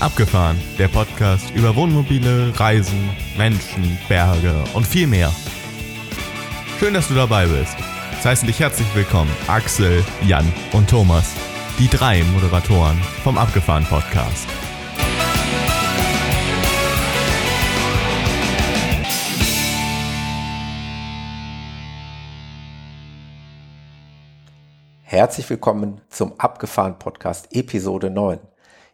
Abgefahren, der Podcast über Wohnmobile, Reisen, Menschen, Berge und viel mehr. Schön, dass du dabei bist. Es heißen dich herzlich willkommen Axel, Jan und Thomas, die drei Moderatoren vom Abgefahren Podcast. Herzlich willkommen zum Abgefahren Podcast Episode 9.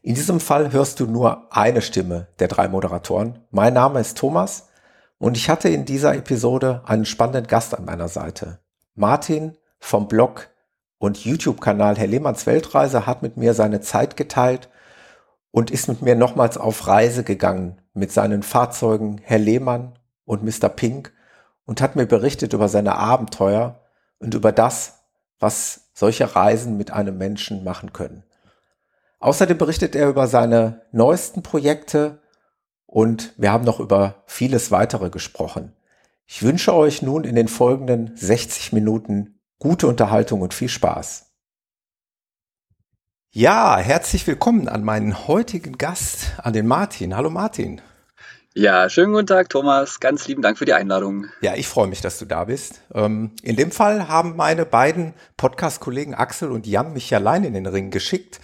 In diesem Fall hörst du nur eine Stimme der drei Moderatoren. Mein Name ist Thomas und ich hatte in dieser Episode einen spannenden Gast an meiner Seite. Martin vom Blog und YouTube-Kanal Herr Lehmanns Weltreise hat mit mir seine Zeit geteilt und ist mit mir nochmals auf Reise gegangen mit seinen Fahrzeugen Herr Lehmann und Mr. Pink und hat mir berichtet über seine Abenteuer und über das, was solche Reisen mit einem Menschen machen können. Außerdem berichtet er über seine neuesten Projekte und wir haben noch über vieles weitere gesprochen. Ich wünsche euch nun in den folgenden 60 Minuten gute Unterhaltung und viel Spaß. Ja, herzlich willkommen an meinen heutigen Gast, an den Martin. Hallo Martin. Ja, schönen guten Tag, Thomas. Ganz lieben Dank für die Einladung. Ja, ich freue mich, dass du da bist. Ähm, in dem Fall haben meine beiden Podcast-Kollegen Axel und Jan mich allein in den Ring geschickt.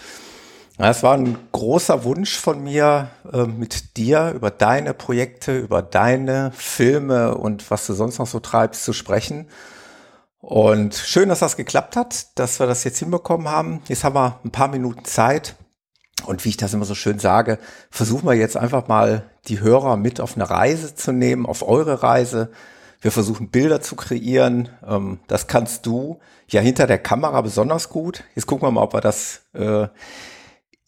Es war ein großer Wunsch von mir, äh, mit dir über deine Projekte, über deine Filme und was du sonst noch so treibst, zu sprechen. Und schön, dass das geklappt hat, dass wir das jetzt hinbekommen haben. Jetzt haben wir ein paar Minuten Zeit. Und wie ich das immer so schön sage, versuchen wir jetzt einfach mal die Hörer mit auf eine Reise zu nehmen, auf eure Reise. Wir versuchen Bilder zu kreieren. Ähm, das kannst du ja hinter der Kamera besonders gut. Jetzt gucken wir mal, ob wir das äh,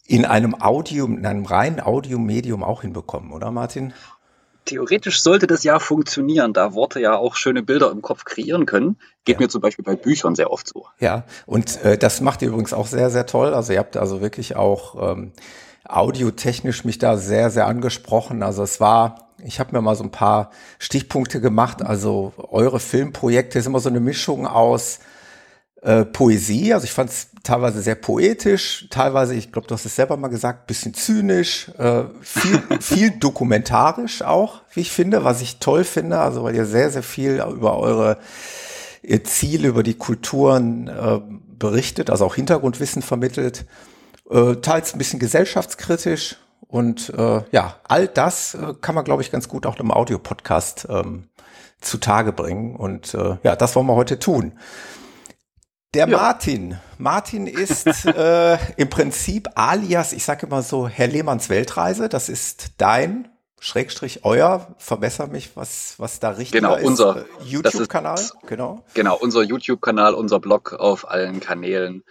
in einem Audio, in einem reinen Audiomedium auch hinbekommen, oder Martin? Theoretisch sollte das ja funktionieren, da Worte ja auch schöne Bilder im Kopf kreieren können. Geht ja. mir zum Beispiel bei Büchern sehr oft so. Ja, und äh, das macht ihr übrigens auch sehr, sehr toll. Also ihr habt also wirklich auch ähm, audiotechnisch mich da sehr, sehr angesprochen. Also es war, ich habe mir mal so ein paar Stichpunkte gemacht. Also eure Filmprojekte ist immer so eine Mischung aus äh, Poesie. Also ich fand es teilweise sehr poetisch, teilweise, ich glaube, du hast es selber mal gesagt, bisschen zynisch, äh, viel, viel dokumentarisch auch, wie ich finde, was ich toll finde. Also weil ihr sehr, sehr viel über eure ihr Ziel, über die Kulturen äh, berichtet, also auch Hintergrundwissen vermittelt, äh, teils ein bisschen gesellschaftskritisch. Und äh, ja, all das äh, kann man, glaube ich, ganz gut auch im Audiopodcast ähm, zutage bringen. Und äh, ja, das wollen wir heute tun. Der ja. Martin. Martin ist äh, im Prinzip alias, ich sage immer so, Herr Lehmanns Weltreise. Das ist dein, Schrägstrich euer, verbessere mich, was, was da richtig genau, ist. Unser äh, YouTube-Kanal. Genau. Genau, unser YouTube-Kanal, unser Blog auf allen Kanälen.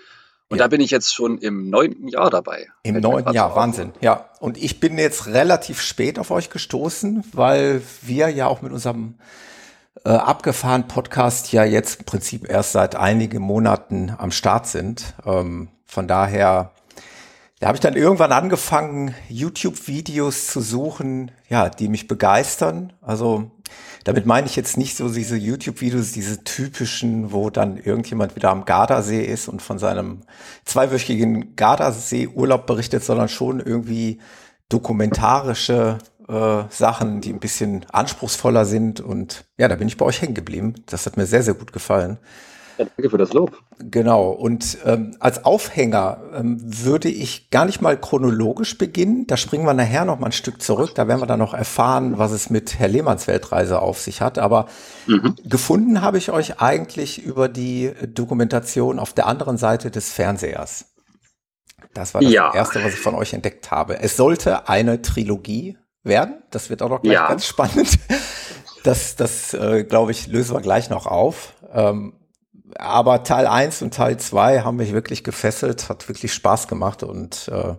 Und ja. da bin ich jetzt schon im neunten Jahr dabei. Im neunten Jahr, Wahnsinn. Ja. Und ich bin jetzt relativ spät auf euch gestoßen, weil wir ja auch mit unserem äh, abgefahren Podcast ja jetzt im Prinzip erst seit einigen Monaten am Start sind. Ähm, von daher, da habe ich dann irgendwann angefangen, YouTube-Videos zu suchen, ja, die mich begeistern. Also damit meine ich jetzt nicht so diese YouTube-Videos, diese typischen, wo dann irgendjemand wieder am Gardasee ist und von seinem zweiwöchigen Gardasee-Urlaub berichtet, sondern schon irgendwie dokumentarische äh, Sachen, die ein bisschen anspruchsvoller sind. Und ja, da bin ich bei euch hängen geblieben. Das hat mir sehr, sehr gut gefallen. Ja, danke für das Lob. Genau. Und ähm, als Aufhänger ähm, würde ich gar nicht mal chronologisch beginnen. Da springen wir nachher noch mal ein Stück zurück. Da werden wir dann noch erfahren, was es mit Herr Lehmanns Weltreise auf sich hat. Aber mhm. gefunden habe ich euch eigentlich über die Dokumentation auf der anderen Seite des Fernsehers. Das war das ja. Erste, was ich von euch entdeckt habe. Es sollte eine Trilogie werden. Das wird auch noch gleich ja. ganz spannend. Das, das äh, glaube ich, lösen wir gleich noch auf. Ähm, aber Teil 1 und Teil 2 haben mich wirklich gefesselt, hat wirklich Spaß gemacht und äh,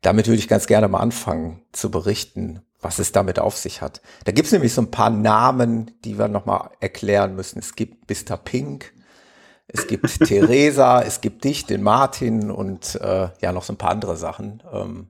damit würde ich ganz gerne mal anfangen zu berichten, was es damit auf sich hat. Da gibt es nämlich so ein paar Namen, die wir nochmal erklären müssen. Es gibt Mr. Pink, es gibt Theresa, es gibt dich, den Martin und äh, ja noch so ein paar andere Sachen. Ähm,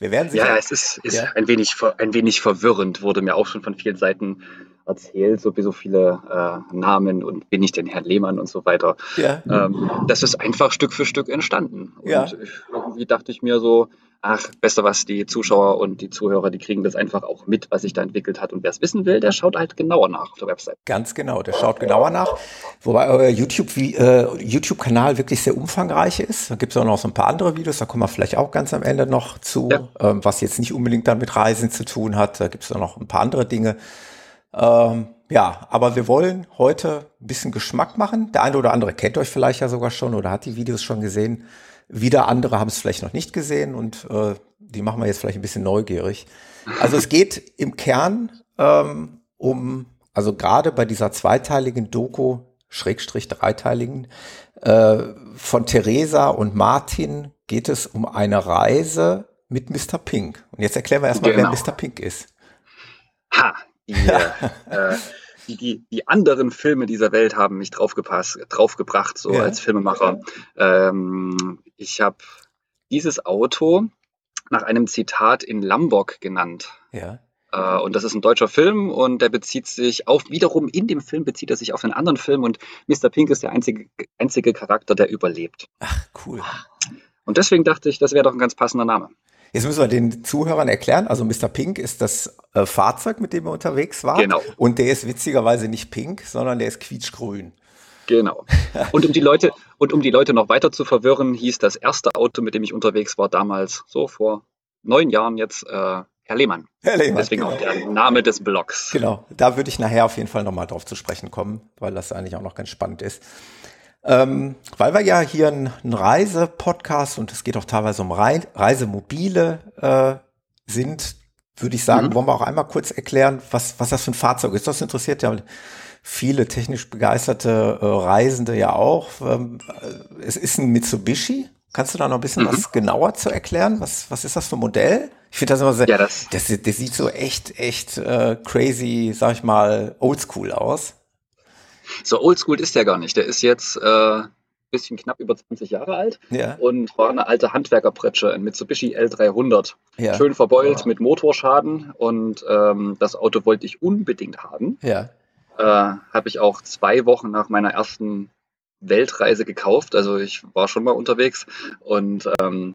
wir werden sicher, ja, es ist, ist ja. ein, wenig, ein wenig verwirrend, wurde mir auch schon von vielen Seiten erzählt, so, so viele äh, Namen und bin ich denn Herr Lehmann und so weiter. Ja. Ähm, das ist einfach Stück für Stück entstanden. Und ja. irgendwie dachte ich mir so, ach, besser was, die Zuschauer und die Zuhörer, die kriegen das einfach auch mit, was sich da entwickelt hat. Und wer es wissen will, der schaut halt genauer nach auf der Website. Ganz genau, der schaut genauer nach. Wobei euer YouTube, äh, YouTube-Kanal wirklich sehr umfangreich ist. Da gibt es auch noch so ein paar andere Videos, da kommen wir vielleicht auch ganz am Ende noch zu, ja. ähm, was jetzt nicht unbedingt dann mit Reisen zu tun hat. Da gibt es auch noch ein paar andere Dinge. Ähm, ja, aber wir wollen heute ein bisschen Geschmack machen. Der eine oder andere kennt euch vielleicht ja sogar schon oder hat die Videos schon gesehen. Wieder andere haben es vielleicht noch nicht gesehen und äh, die machen wir jetzt vielleicht ein bisschen neugierig. Also es geht im Kern ähm, um, also gerade bei dieser zweiteiligen Doku, Schrägstrich dreiteiligen, äh, von Theresa und Martin geht es um eine Reise mit Mr. Pink. Und jetzt erklären wir erstmal, genau. wer Mr. Pink ist. Ha, die, äh, die, die, die anderen Filme dieser Welt haben mich draufgepasst, draufgebracht, so ja. als Filmemacher. Ähm, ich habe dieses Auto nach einem Zitat in Lombok genannt. Ja. Äh, und das ist ein deutscher Film und der bezieht sich auf, wiederum in dem Film bezieht er sich auf einen anderen Film und Mr. Pink ist der einzige, einzige Charakter, der überlebt. Ach, cool. Und deswegen dachte ich, das wäre doch ein ganz passender Name. Jetzt müssen wir den Zuhörern erklären, also Mr. Pink ist das äh, Fahrzeug, mit dem er unterwegs war. Genau. Und der ist witzigerweise nicht pink, sondern der ist quietschgrün. Genau. Und um die Leute, und um die Leute noch weiter zu verwirren, hieß das erste Auto, mit dem ich unterwegs war, damals, so vor neun Jahren jetzt, äh, Herr Lehmann. Herr Lehmann. Deswegen genau. auch der Name des Blogs. Genau. Da würde ich nachher auf jeden Fall nochmal drauf zu sprechen kommen, weil das eigentlich auch noch ganz spannend ist. Ähm, weil wir ja hier ein, Reise-Podcast und es geht auch teilweise um Rei Reisemobile äh, sind, würde ich sagen, mhm. wollen wir auch einmal kurz erklären, was, was das für ein Fahrzeug ist. Das interessiert ja viele technisch begeisterte äh, Reisende ja auch. Ähm, äh, es ist ein Mitsubishi. Kannst du da noch ein bisschen mhm. was genauer zu erklären? Was, was ist das für ein Modell? Ich finde das immer sehr, ja, das, das, das sieht so echt, echt äh, crazy, sag ich mal, oldschool aus. So oldschool ist der gar nicht. Der ist jetzt äh, bisschen knapp über 20 Jahre alt ja. und war eine alte Handwerkerpritsche, ein Mitsubishi L300. Ja. Schön verbeult ja. mit Motorschaden und ähm, das Auto wollte ich unbedingt haben. Ja. Äh, Habe ich auch zwei Wochen nach meiner ersten Weltreise gekauft. Also ich war schon mal unterwegs und ähm,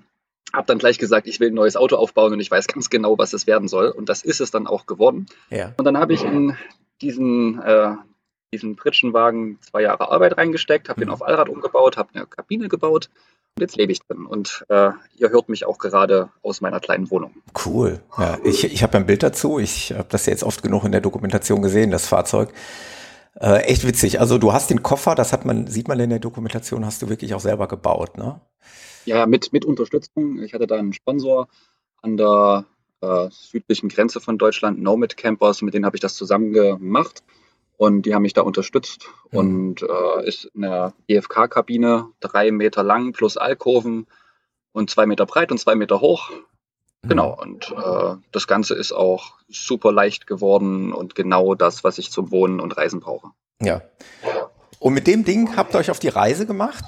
habe dann gleich gesagt, ich will ein neues Auto aufbauen und ich weiß ganz genau, was es werden soll. Und das ist es dann auch geworden. Ja. Und dann habe ich in diesen äh, diesen Pritschenwagen zwei Jahre Arbeit reingesteckt, habe mhm. den auf Allrad umgebaut, habe eine Kabine gebaut und jetzt lebe ich drin. Und äh, ihr hört mich auch gerade aus meiner kleinen Wohnung. Cool. Ja, ich ich habe ein Bild dazu. Ich habe das jetzt oft genug in der Dokumentation gesehen, das Fahrzeug. Äh, echt witzig. Also du hast den Koffer, das hat man, sieht man in der Dokumentation, hast du wirklich auch selber gebaut, ne? Ja, mit, mit Unterstützung. Ich hatte da einen Sponsor an der äh, südlichen Grenze von Deutschland, Nomad Campers, mit denen habe ich das zusammen gemacht. Und die haben mich da unterstützt mhm. und äh, ist eine EFK-Kabine, drei Meter lang plus Alkoven und zwei Meter breit und zwei Meter hoch. Mhm. Genau, und äh, das Ganze ist auch super leicht geworden und genau das, was ich zum Wohnen und Reisen brauche. Ja. Und mit dem Ding habt ihr euch auf die Reise gemacht?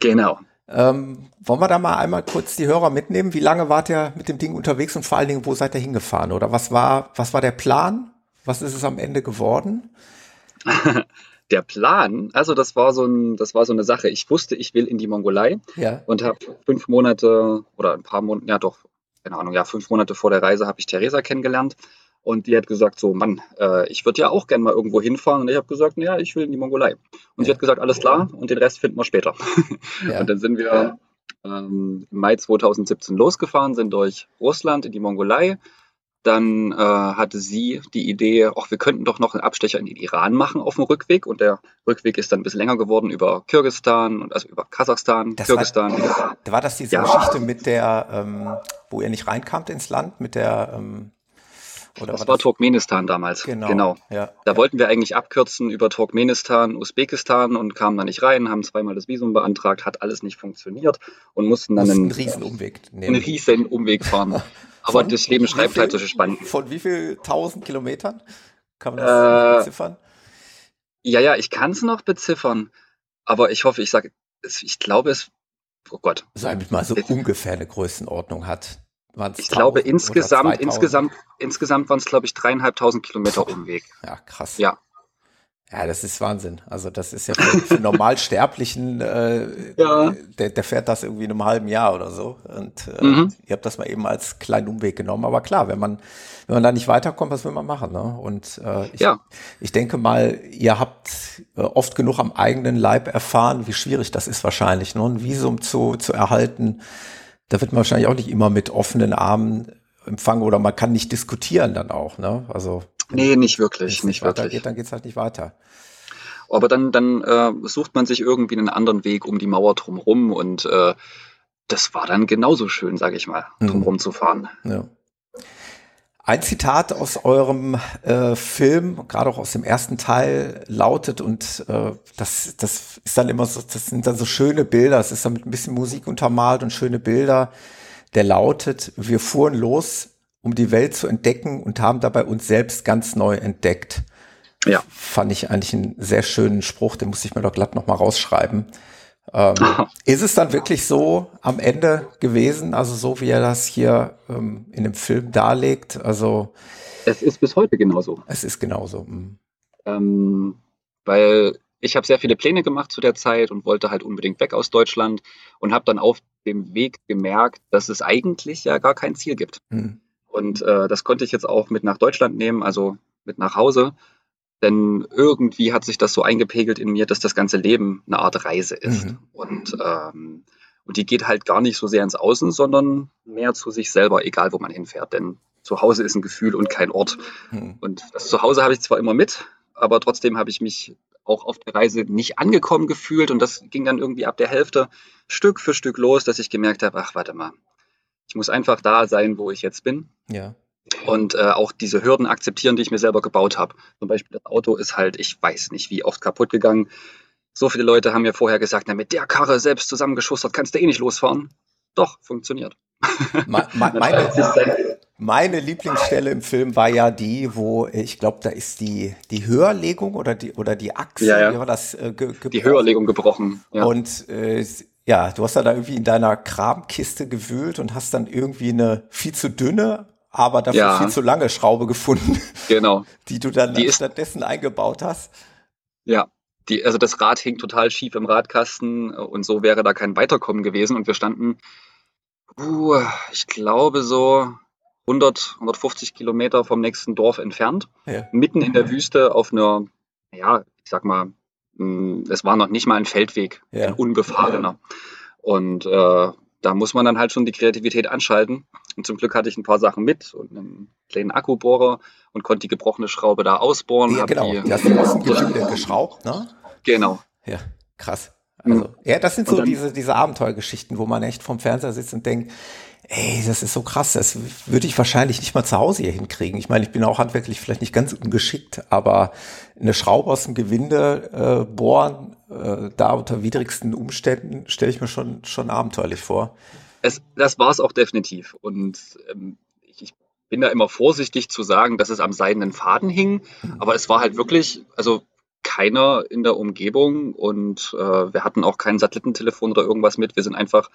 Genau. Ähm, wollen wir da mal einmal kurz die Hörer mitnehmen? Wie lange wart ihr mit dem Ding unterwegs und vor allen Dingen, wo seid ihr hingefahren? Oder was war, was war der Plan? Was ist es am Ende geworden? Der Plan, also das war so ein, das war so eine Sache. Ich wusste, ich will in die Mongolei ja. und habe fünf Monate oder ein paar Monate, ja doch, keine Ahnung, ja fünf Monate vor der Reise habe ich Theresa kennengelernt und die hat gesagt so, Mann, äh, ich würde ja auch gerne mal irgendwo hinfahren und ich habe gesagt, ja, ich will in die Mongolei. Und ja. sie hat gesagt, alles klar und den Rest finden wir später. Ja. Und dann sind wir ähm, im Mai 2017 losgefahren, sind durch Russland in die Mongolei, dann äh, hatte sie die Idee, ach, wir könnten doch noch einen Abstecher in den Iran machen auf dem Rückweg. Und der Rückweg ist dann ein bisschen länger geworden über Kirgistan und also über Kasachstan, das Kirgistan. War, war das diese ja. Geschichte mit der, ähm, wo ihr nicht reinkamt ins Land, mit der ähm, oder das war, war das? Turkmenistan damals. Genau. genau. Ja, da ja. wollten wir eigentlich abkürzen über Turkmenistan, Usbekistan und kamen da nicht rein, haben zweimal das Visum beantragt, hat alles nicht funktioniert und mussten dann einen, einen riesen Umweg nehmen. Einen riesen Umweg fahren. Aber von, das Leben schreibt halt solche Spannenden. Von wie viel tausend Kilometern? Kann man das äh, beziffern? Ja, ja, ich kann es noch beziffern. Aber ich hoffe, ich sage, ich glaube es, oh Gott. Sagen wir mal so ungefähr eine Größenordnung hat. ich glaube insgesamt, insgesamt, insgesamt waren es glaube ich dreieinhalbtausend Kilometer Umweg. Ja, krass. Ja. Ja, das ist Wahnsinn. Also das ist ja für, für Normalsterblichen, äh, Ja. der, der fährt das irgendwie in einem halben Jahr oder so. Und äh, Mhm. ihr habt das mal eben als kleinen Umweg genommen. Aber klar, wenn man, wenn man da nicht weiterkommt, was will man machen? Ne? Und äh, ich, Ja. ich denke mal, ihr habt äh, oft genug am eigenen Leib erfahren, wie schwierig das ist wahrscheinlich, ne? ein Visum zu, zu erhalten. Da wird man wahrscheinlich auch nicht immer mit offenen Armen empfangen oder man kann nicht diskutieren dann auch. Ne? Also Nee, nicht wirklich, nicht wirklich. dann geht's halt nicht weiter. Aber dann, dann äh, sucht man sich irgendwie einen anderen Weg um die Mauer drumherum und äh, das war dann genauso schön, sage ich mal, Mhm. drumherum zu fahren. Ja. Ein Zitat aus eurem äh, Film, gerade auch aus dem ersten Teil, lautet, und äh, das, das ist dann immer so, das sind dann so schöne Bilder, es ist dann mit ein bisschen Musik untermalt und schöne Bilder, der lautet, wir fuhren los, um die Welt zu entdecken und haben dabei uns selbst ganz neu entdeckt. Ja. Fand ich eigentlich einen sehr schönen Spruch, den muss ich mir doch glatt nochmal rausschreiben. Ähm, ist es dann wirklich so am Ende gewesen, also so wie er das hier ähm, in dem Film darlegt? Also Es ist bis heute genauso. es ist genauso. mm. Ähm, weil ich habe sehr viele Pläne gemacht zu der Zeit und wollte halt unbedingt weg aus Deutschland und habe dann auf dem Weg gemerkt, dass es eigentlich ja gar kein Ziel gibt. Mm. Und äh, das konnte ich jetzt auch mit nach Deutschland nehmen, also mit nach Hause. Denn irgendwie hat sich das so eingepegelt in mir, dass das ganze Leben eine Art Reise ist. Mhm. Und, ähm, und die geht halt gar nicht so sehr ins Außen, sondern mehr zu sich selber, egal wo man hinfährt. Denn zu Hause ist ein Gefühl und kein Ort. Mm. Und das Zuhause habe ich zwar immer mit, aber trotzdem habe ich mich auch auf der Reise nicht angekommen gefühlt. Und das ging dann irgendwie ab der Hälfte Stück für Stück los, dass ich gemerkt habe, ach, warte mal, ich muss einfach da sein, wo ich jetzt bin Ja. und äh, auch diese Hürden akzeptieren, die ich mir selber gebaut habe. Zum Beispiel das Auto ist halt, ich weiß nicht, wie oft kaputt gegangen. So viele Leute haben mir vorher gesagt, na, mit der Karre selbst zusammengeschustert kannst du eh nicht losfahren. Doch, funktioniert. Me- me- Meine, meine Lieblingsstelle im Film war ja die, wo ich glaube, da ist die die Höherlegung oder die oder die Achse, Ja, ja. wie war das? Äh, ge, Die gebrochen. Höherlegung gebrochen. Ja. Und äh, ja, du hast dann da irgendwie in deiner Kramkiste gewühlt und hast dann irgendwie eine viel zu dünne, aber dafür Ja. viel zu lange Schraube gefunden, genau. die du dann Die ist- stattdessen eingebaut hast. Ja. Die, also das Rad hing total schief im Radkasten äh, und so wäre da kein Weiterkommen gewesen. Und wir standen, uh, ich glaube, so 100, 150 Kilometer vom nächsten Dorf entfernt. Ja. mitten in der Wüste auf einer, ja, ich sag mal, es war noch nicht mal ein Feldweg, Ja. ein unbefahrener. Und äh, da muss man dann halt schon die Kreativität anschalten. Und zum Glück hatte ich ein paar Sachen mit und einen kleinen Akkubohrer und konnte die gebrochene Schraube da ausbohren. Ja, genau. Die, Die hast du Gewinde geschraubt, ne? genau. Ja, krass. Also, ja, das sind so dann- diese, diese Abenteuergeschichten, wo man echt vom Fernseher sitzt und denkt, ey, das ist so krass, das würde ich wahrscheinlich nicht mal zu Hause hier hinkriegen. Ich meine, ich bin auch handwerklich vielleicht nicht ganz ungeschickt, aber eine Schraube aus dem Gewinde äh, bohren, äh, da unter widrigsten Umständen, stelle ich mir schon, schon abenteuerlich vor. Es, das war es auch definitiv. Und ähm, ich, ich bin da immer vorsichtig zu sagen, dass es am seidenen Faden hing. Aber es war halt wirklich, also keiner in der Umgebung und äh, wir hatten auch kein Satellitentelefon oder irgendwas mit. Wir sind einfach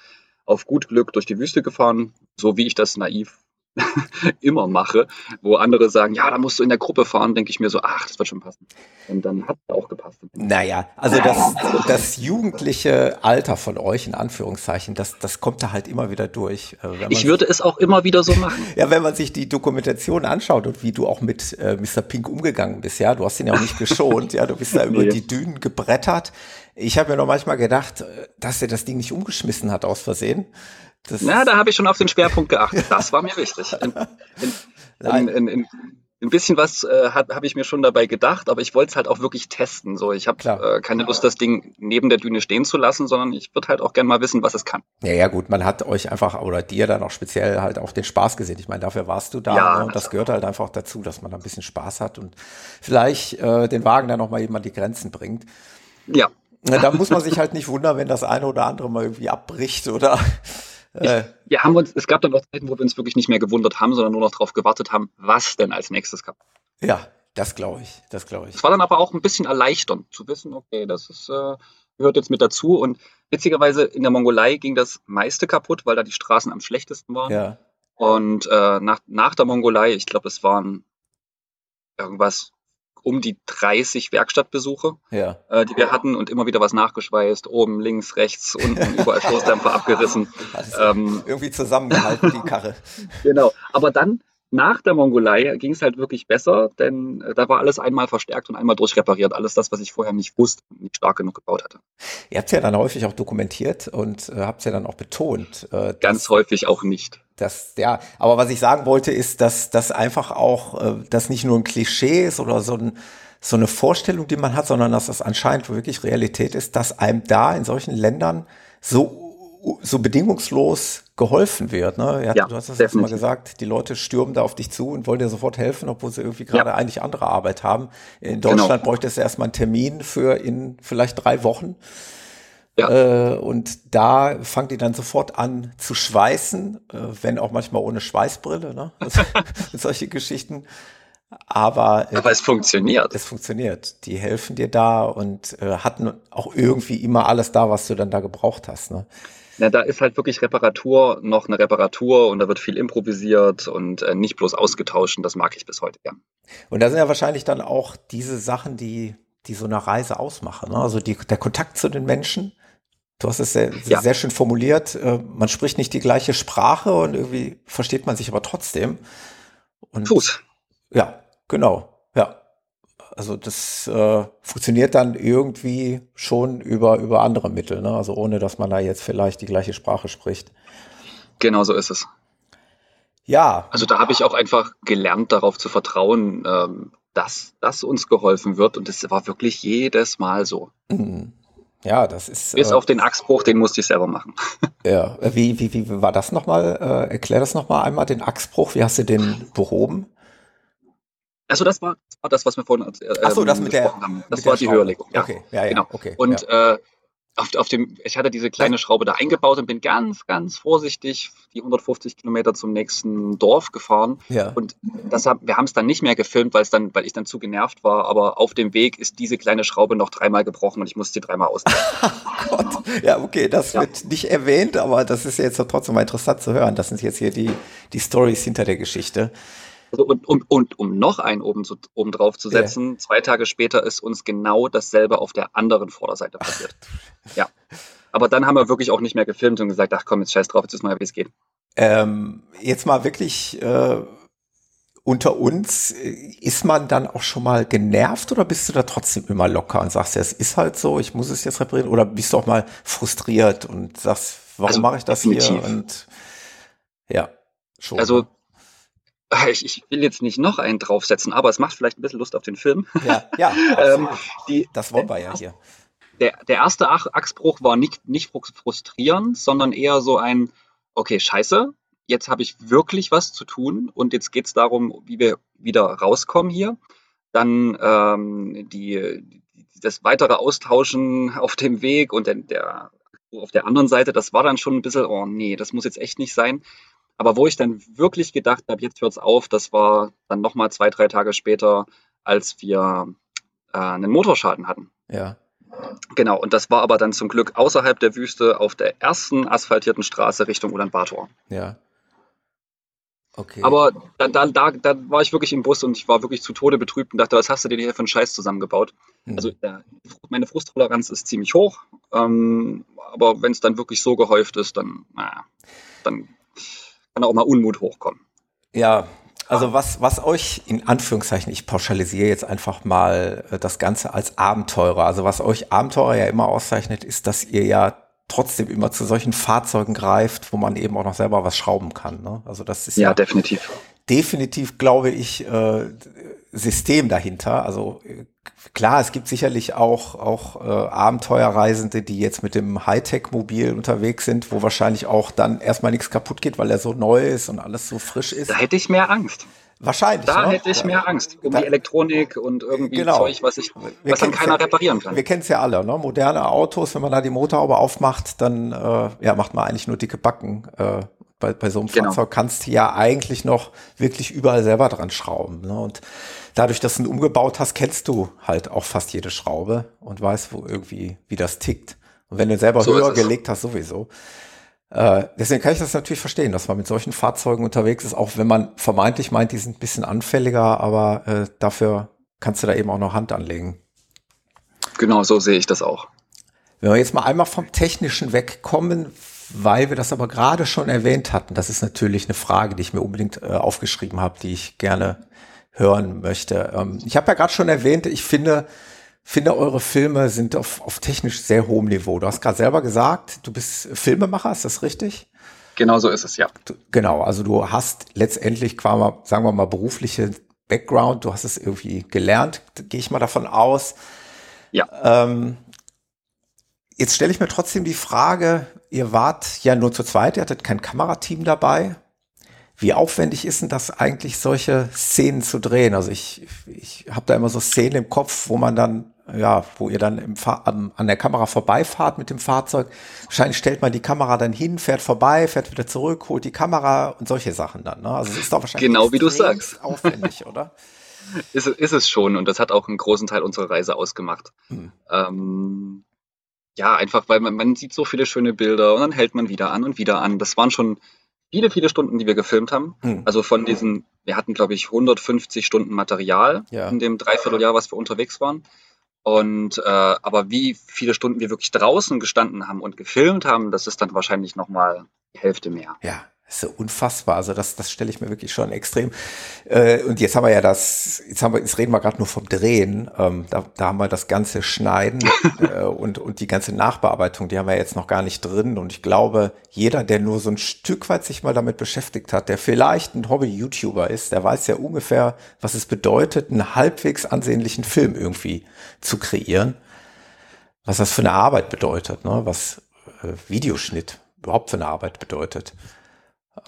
auf gut Glück durch die Wüste gefahren, so wie ich das naiv immer mache, wo andere sagen, ja, da musst du in der Gruppe fahren, denke ich mir so, ach, das wird schon passen. Und dann hat es auch gepasst. Naja, also das, das jugendliche Alter von euch, in Anführungszeichen, das, das kommt da halt immer wieder durch. Äh, Ich würde es auch immer wieder so machen. Ja, wenn man sich die Dokumentation anschaut und wie du auch mit äh, Mr. Pink umgegangen bist, ja, du hast ihn ja auch nicht geschont, ja, du bist da über Nee. die Dünen gebrettert. Ich habe mir noch manchmal gedacht, äh, dass er das Ding nicht umgeschmissen hat aus Versehen. Das Na, da habe ich schon auf den Schwerpunkt geachtet. Das war mir wichtig. In, in, in, in, in, ein bisschen was äh, habe hab ich mir schon dabei gedacht, aber ich wollte es halt auch wirklich testen. So, ich habe äh, keine Lust, das Ding neben der Düne stehen zu lassen, sondern ich würde halt auch gerne mal wissen, was es kann. ja, ja, gut, man hat euch einfach oder dir dann auch speziell halt auch den Spaß gesehen. Ich meine, dafür warst du da Ja, ne? und das gehört halt einfach dazu, dass man da ein bisschen Spaß hat und vielleicht äh, den Wagen dann noch mal eben an die Grenzen bringt. Ja, Da muss man sich halt nicht wundern, wenn das eine oder andere mal irgendwie abbricht oder äh, wir haben uns, es gab dann auch Zeiten, wo wir uns wirklich nicht mehr gewundert haben, sondern nur noch darauf gewartet haben, was denn als nächstes kam. ja, das glaube ich, das glaube ich. Es war dann aber auch ein bisschen erleichternd zu wissen, okay, das ist, äh, gehört jetzt mit dazu. Und witzigerweise in der Mongolei ging das meiste kaputt, weil da die Straßen am schlechtesten waren. Ja. Und äh, nach, nach der Mongolei, ich glaube, es waren irgendwas um die 30 Werkstattbesuche, Ja. äh, die wir hatten und immer wieder was nachgeschweißt, oben, links, rechts, unten, überall Stoßdämpfer abgerissen. Ähm, irgendwie zusammengehalten, die Karre. Genau. Aber dann nach der Mongolei ging es halt wirklich besser, denn äh, da war alles einmal verstärkt und einmal durchrepariert. Alles das, was ich vorher nicht wusste und nicht stark genug gebaut hatte. Ihr habt ja dann häufig auch dokumentiert und äh, habt ja dann auch betont. Äh, Ganz dass, häufig auch nicht. dass, ja, aber was ich sagen wollte, ist, dass das einfach auch, äh, das nicht nur ein Klischee ist oder so ein so eine Vorstellung, die man hat, sondern dass das anscheinend wirklich Realität ist, dass einem da in solchen Ländern so so bedingungslos geholfen wird. Ne? Ja, Ja, du hast das letzte Mal gesagt, die Leute stürmen da auf dich zu und wollen dir sofort helfen, obwohl sie irgendwie gerade Ja. eigentlich andere Arbeit haben. In Genau. Deutschland bräuchte es erstmal einen Termin für in vielleicht drei Wochen. Ja. Äh, und da fangen die dann sofort an zu schweißen, äh, wenn auch manchmal ohne Schweißbrille, ne? Also, solche Geschichten. Aber, äh, Aber es funktioniert. es funktioniert. Die helfen dir da und äh, hatten auch irgendwie immer alles da, was du dann da gebraucht hast. Ne? Na, da ist halt wirklich Reparatur noch eine Reparatur und da wird viel improvisiert und äh, nicht bloß ausgetauscht. Und das mag ich bis heute gern. Und da sind ja wahrscheinlich dann auch diese Sachen, die, die so eine Reise ausmachen. Ne? Also die, der Kontakt zu den Menschen. Du hast es sehr, Ja. sehr schön formuliert. Äh, Man spricht nicht die gleiche Sprache und irgendwie versteht man sich aber trotzdem. Und Fuß. Ja, genau. Also das äh, funktioniert dann irgendwie schon über, über andere Mittel, ne? Also ohne dass man da jetzt vielleicht die gleiche Sprache spricht. Genau so ist es. Ja, Also da habe ich auch einfach gelernt, darauf zu vertrauen, ähm, dass, dass uns geholfen wird. Und das war wirklich jedes Mal so. mm, ja, das ist. Bis äh, auf den Achsbruch, den musste ich selber machen. Ja, wie, wie, wie war das nochmal? Äh, erklär das nochmal einmal, den Achsbruch. Wie hast du den behoben? Also das war, das war das, was wir vorhin äh, Ach so, das ähm, mit der- haben. Das war die Schraube. Höherlegung. Ja. Okay, ja, ja, genau. okay. Und ja. äh, auf, auf dem, ich hatte diese kleine Schraube da eingebaut und bin ganz, ganz vorsichtig die 150 Kilometer zum nächsten Dorf gefahren. ja. Und das hab, wir haben es dann nicht mehr gefilmt, weil es dann, weil ich dann zu genervt war. Aber auf dem Weg ist diese kleine Schraube noch dreimal gebrochen und ich musste sie dreimal ausnehmen. Gott. Ja, okay, das Ja. wird nicht erwähnt, aber das ist jetzt trotzdem mal interessant zu hören. Das sind jetzt hier die, die Stories hinter der Geschichte. Also, und, und, und um noch einen oben, zu, oben drauf zu Ja. setzen, zwei Tage später ist uns genau dasselbe auf der anderen Vorderseite passiert. Ja. Aber dann haben wir wirklich auch nicht mehr gefilmt und gesagt, ach komm, jetzt scheiß drauf, jetzt ist mal, wie es geht. Ähm, jetzt mal wirklich äh, unter uns, äh, ist man dann auch schon mal genervt oder bist du da trotzdem immer locker und sagst, ja, es ist halt so, ich muss es jetzt reparieren? Oder bist du auch mal frustriert und sagst, warum Also, mache ich das hier? definitiv. Und ja, schon. Also ich, ich will jetzt nicht noch einen draufsetzen, aber es macht vielleicht ein bisschen Lust auf den Film. ja, ja, Ähm, die, das wollen wir ja hier. der, der erste Ach Achsbruch war nicht, nicht frustrierend, sondern eher so ein, okay, scheiße, jetzt habe ich wirklich was zu tun und jetzt geht es darum, wie wir wieder rauskommen hier. Dann ähm, die, das weitere Austauschen auf dem Weg und der, der auf der anderen Seite, das war dann schon ein bisschen, oh nee, das muss jetzt echt nicht sein. Aber wo ich dann wirklich gedacht habe, jetzt hört's auf, das war dann nochmal zwei, drei Tage später, als wir äh, einen Motorschaden hatten. Ja, Genau, und das war aber dann zum Glück außerhalb der Wüste auf der ersten asphaltierten Straße Richtung Ulaanbaatar. ja. Okay. Aber da, da, da, da war ich wirklich im Bus und ich war wirklich zu Tode betrübt und dachte, was hast du dir hier für einen Scheiß zusammengebaut? Hm. Also der, meine Frusttoleranz ist ziemlich hoch, ähm, aber wenn es dann wirklich so gehäuft ist, dann, naja, dann kann auch mal Unmut hochkommen. Ja, also was, was euch in Anführungszeichen, ich pauschalisiere jetzt einfach mal äh, das Ganze als Abenteurer. Also was euch Abenteurer ja immer auszeichnet, ist, dass ihr ja trotzdem immer zu solchen Fahrzeugen greift, wo man eben auch noch selber was schrauben kann. Ne? Also das ist ja, Ja, definitiv. Definitiv, glaube ich, äh, System dahinter. Also klar, es gibt sicherlich auch, auch äh, Abenteuerreisende, die jetzt mit dem Hightech-Mobil unterwegs sind, wo wahrscheinlich auch dann erstmal nichts kaputt geht, weil er so neu ist und alles so frisch ist. Da hätte ich mehr Angst. Wahrscheinlich. Da ne? hätte ich mehr Angst um Da- die Elektronik und irgendwie Genau. Zeug, was, ich, Wir was dann keiner ja- reparieren kann. Wir kennen es ja alle, ne? Moderne Autos, wenn man da die Motorhaube aufmacht, dann äh, ja, macht man eigentlich nur dicke Backen. Äh, bei, bei so einem Genau. Fahrzeug kannst du ja eigentlich noch wirklich überall selber dran schrauben. Ne? Und dadurch, dass du ihn umgebaut hast, kennst du halt auch fast jede Schraube und weißt, wo irgendwie, wie das tickt. Und wenn du selber So höher gelegt hast, sowieso. Äh, deswegen kann ich das natürlich verstehen, dass man mit solchen Fahrzeugen unterwegs ist, auch wenn man vermeintlich meint, die sind ein bisschen anfälliger, aber äh, dafür kannst du da eben auch noch Hand anlegen. Genau, so sehe ich das auch. Wenn wir jetzt mal einmal vom Technischen wegkommen, weil wir das aber gerade schon erwähnt hatten, das ist natürlich eine Frage, die ich mir unbedingt äh, aufgeschrieben habe, die ich gerne hören möchte. Ähm, ich habe ja gerade schon erwähnt, ich finde, finde eure Filme sind auf, auf technisch sehr hohem Niveau. Du hast gerade selber gesagt, du bist Filmemacher, ist das richtig? Genau so ist es, ja. Du, genau, also du hast letztendlich, qua, sagen wir mal, berufliche Background, du hast es irgendwie gelernt, gehe ich mal davon aus. Ja. Ähm, jetzt stelle ich mir trotzdem die Frage, ihr wart ja nur zu zweit, ihr hattet kein Kamerateam dabei. Wie aufwendig ist denn das eigentlich, solche Szenen zu drehen? Also ich, ich habe da immer so Szenen im Kopf, wo man dann, ja, wo ihr dann im an, an der Kamera vorbeifahrt mit dem Fahrzeug. Wahrscheinlich stellt man die Kamera dann hin, fährt vorbei, fährt wieder zurück, holt die Kamera und solche Sachen dann. Ne? Also es ist doch wahrscheinlich genau wie du sagst aufwendig, oder? ist, ist es schon und das hat auch einen großen Teil unserer Reise ausgemacht. Hm. Ähm, ja, einfach weil man, man sieht so viele schöne Bilder und dann hält man wieder an und wieder an. Das waren schon viele, viele Stunden, die wir gefilmt haben. Hm. Also von diesen, wir hatten, glaube ich, 150 Stunden Material ja. in dem Dreivierteljahr, was wir unterwegs waren. Und äh, aber wie viele Stunden wir wirklich draußen gestanden haben und gefilmt haben, das ist dann wahrscheinlich nochmal die Hälfte mehr. Ja, ist so unfassbar. Also das, das stelle ich mir wirklich schon extrem. Äh, und jetzt haben wir ja das, jetzt haben wir, jetzt reden wir gerade nur vom Drehen. Ähm, da, da haben wir das ganze Schneiden äh, und, und die ganze Nachbearbeitung, die haben wir jetzt noch gar nicht drin. Und ich glaube, jeder, der nur so ein Stück weit sich mal damit beschäftigt hat, der vielleicht ein Hobby-YouTuber ist, der weiß ja ungefähr, was es bedeutet, einen halbwegs ansehnlichen Film irgendwie zu kreieren. Was das für eine Arbeit bedeutet, ne? was äh, Videoschnitt überhaupt für eine Arbeit bedeutet.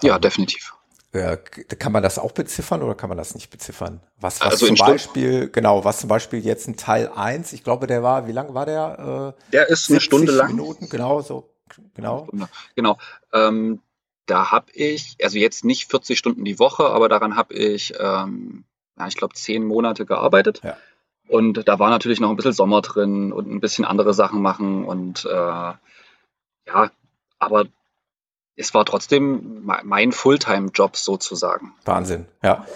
Ja, definitiv. Ja, kann man das auch beziffern oder kann man das nicht beziffern? Was, was also zum Beispiel, Stunden? genau, was zum Beispiel jetzt ein Teil 1, ich glaube, der war, wie lang war der? Äh, der ist eine Stunde lang. Minuten, genau, so, genau. Genau. Ähm, da habe ich, also jetzt nicht 40 Stunden die Woche, aber daran habe ich, ähm, ja, ich glaube, zehn Monate gearbeitet. Ja. Und da war natürlich noch ein bisschen Sommer drin und ein bisschen andere Sachen machen und äh, ja, aber es war trotzdem mein Fulltime-Job sozusagen. Wahnsinn, ja.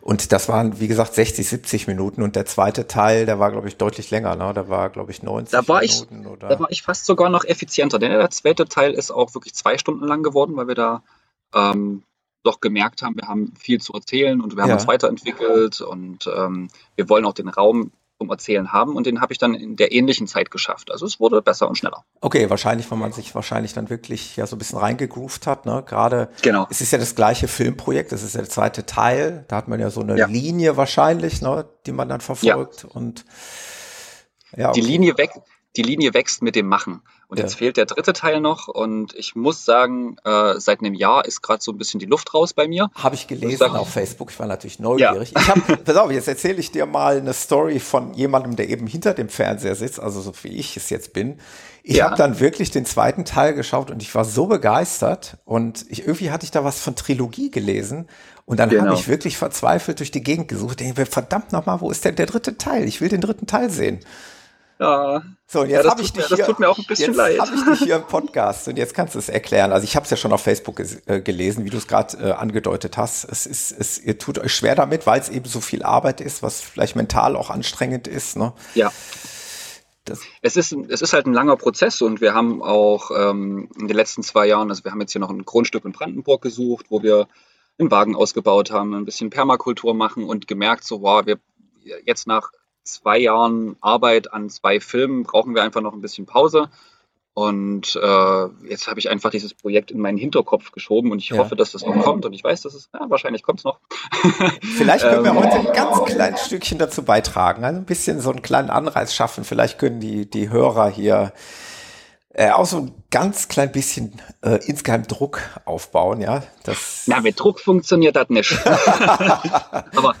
Und das waren, wie gesagt, 60, 70 Minuten und der zweite Teil, der war, glaube ich, deutlich länger, ne? Da war, glaube ich, 90 da war Minuten. Ich, oder? Da war ich fast sogar noch effizienter, denn der zweite Teil ist auch wirklich zwei Stunden lang geworden, weil wir da ähm, doch gemerkt haben, wir haben viel zu erzählen und wir haben ja. uns weiterentwickelt und ähm, wir wollen auch den Raum zum Erzählen haben und den habe ich dann in der ähnlichen Zeit geschafft. Also es wurde besser und schneller. Okay, wahrscheinlich, weil man sich wahrscheinlich dann wirklich ja so ein bisschen reingegroovt hat, ne? Gerade genau. es ist ja das gleiche Filmprojekt, das ist ja der zweite Teil, da hat man ja so eine ja. Linie wahrscheinlich, ne, die man dann verfolgt ja. und ja, okay. die Linie weg, die Linie wächst mit dem Machen. Und ja. jetzt fehlt der dritte Teil noch und ich muss sagen, äh, seit einem Jahr ist gerade so ein bisschen die Luft raus bei mir. Habe ich gelesen sagen, auf Facebook, ich war natürlich neugierig. Ja. Ich habe, pass auf, jetzt erzähle ich dir mal eine Story von jemandem, der eben hinter dem Fernseher sitzt, also so wie ich es jetzt bin. Ich ja. habe dann wirklich den zweiten Teil geschaut und ich war so begeistert und ich, irgendwie hatte ich da was von Trilogie gelesen und dann genau. habe ich wirklich verzweifelt durch die Gegend gesucht. Ich denke, verdammt nochmal, wo ist denn der dritte Teil? Ich will den dritten Teil sehen. Ja. So, und jetzt ja, habe ich dich hier, das tut mir auch ein bisschen jetzt leid. habe ich dich hier im Podcast und jetzt kannst du es erklären. Also ich habe es ja schon auf Facebook äh, gelesen, wie du es gerade äh, angedeutet hast. Es ist, es, ihr tut euch schwer damit, weil es eben so viel Arbeit ist, was vielleicht mental auch anstrengend ist. Ne? Ja. Das es ist, es ist halt ein langer Prozess und wir haben auch ähm, in den letzten zwei Jahren, also wir haben jetzt hier noch ein Grundstück in Brandenburg gesucht, wo wir einen Wagen ausgebaut haben, ein bisschen Permakultur machen und gemerkt, so, wow, wir jetzt nach zwei Jahren Arbeit an zwei Filmen brauchen wir einfach noch ein bisschen Pause. Und äh, jetzt habe ich einfach dieses Projekt in meinen Hinterkopf geschoben und ich ja. hoffe, dass das noch kommt. Und ich weiß, dass es, ja, wahrscheinlich kommt es noch. Vielleicht können wir ähm, heute ein ganz kleines Stückchen dazu beitragen, also ein bisschen so einen kleinen Anreiz schaffen. Vielleicht können die, die Hörer hier äh, auch so ein ganz klein bisschen äh, insgeheim Druck aufbauen, ja. Das Na, mit Druck funktioniert das nicht. Aber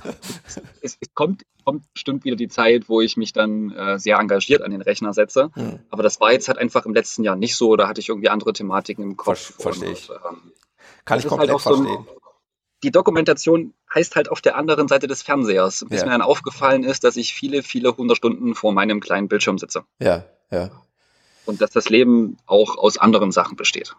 es, es, kommt, kommt bestimmt wieder die Zeit, wo ich mich dann äh, sehr engagiert an den Rechner setze. Hm. Aber das war jetzt halt einfach im letzten Jahr nicht so. Da hatte ich irgendwie andere Thematiken im Kopf. Ver Verstehe ich. ähm, Kann ich komplett halt verstehen. So ein, die Dokumentation heißt halt auf der anderen Seite des Fernsehers, bis ja. mir dann aufgefallen ist, dass ich viele, viele hundert Stunden vor meinem kleinen Bildschirm sitze. Ja, ja und dass das Leben auch aus anderen Sachen besteht.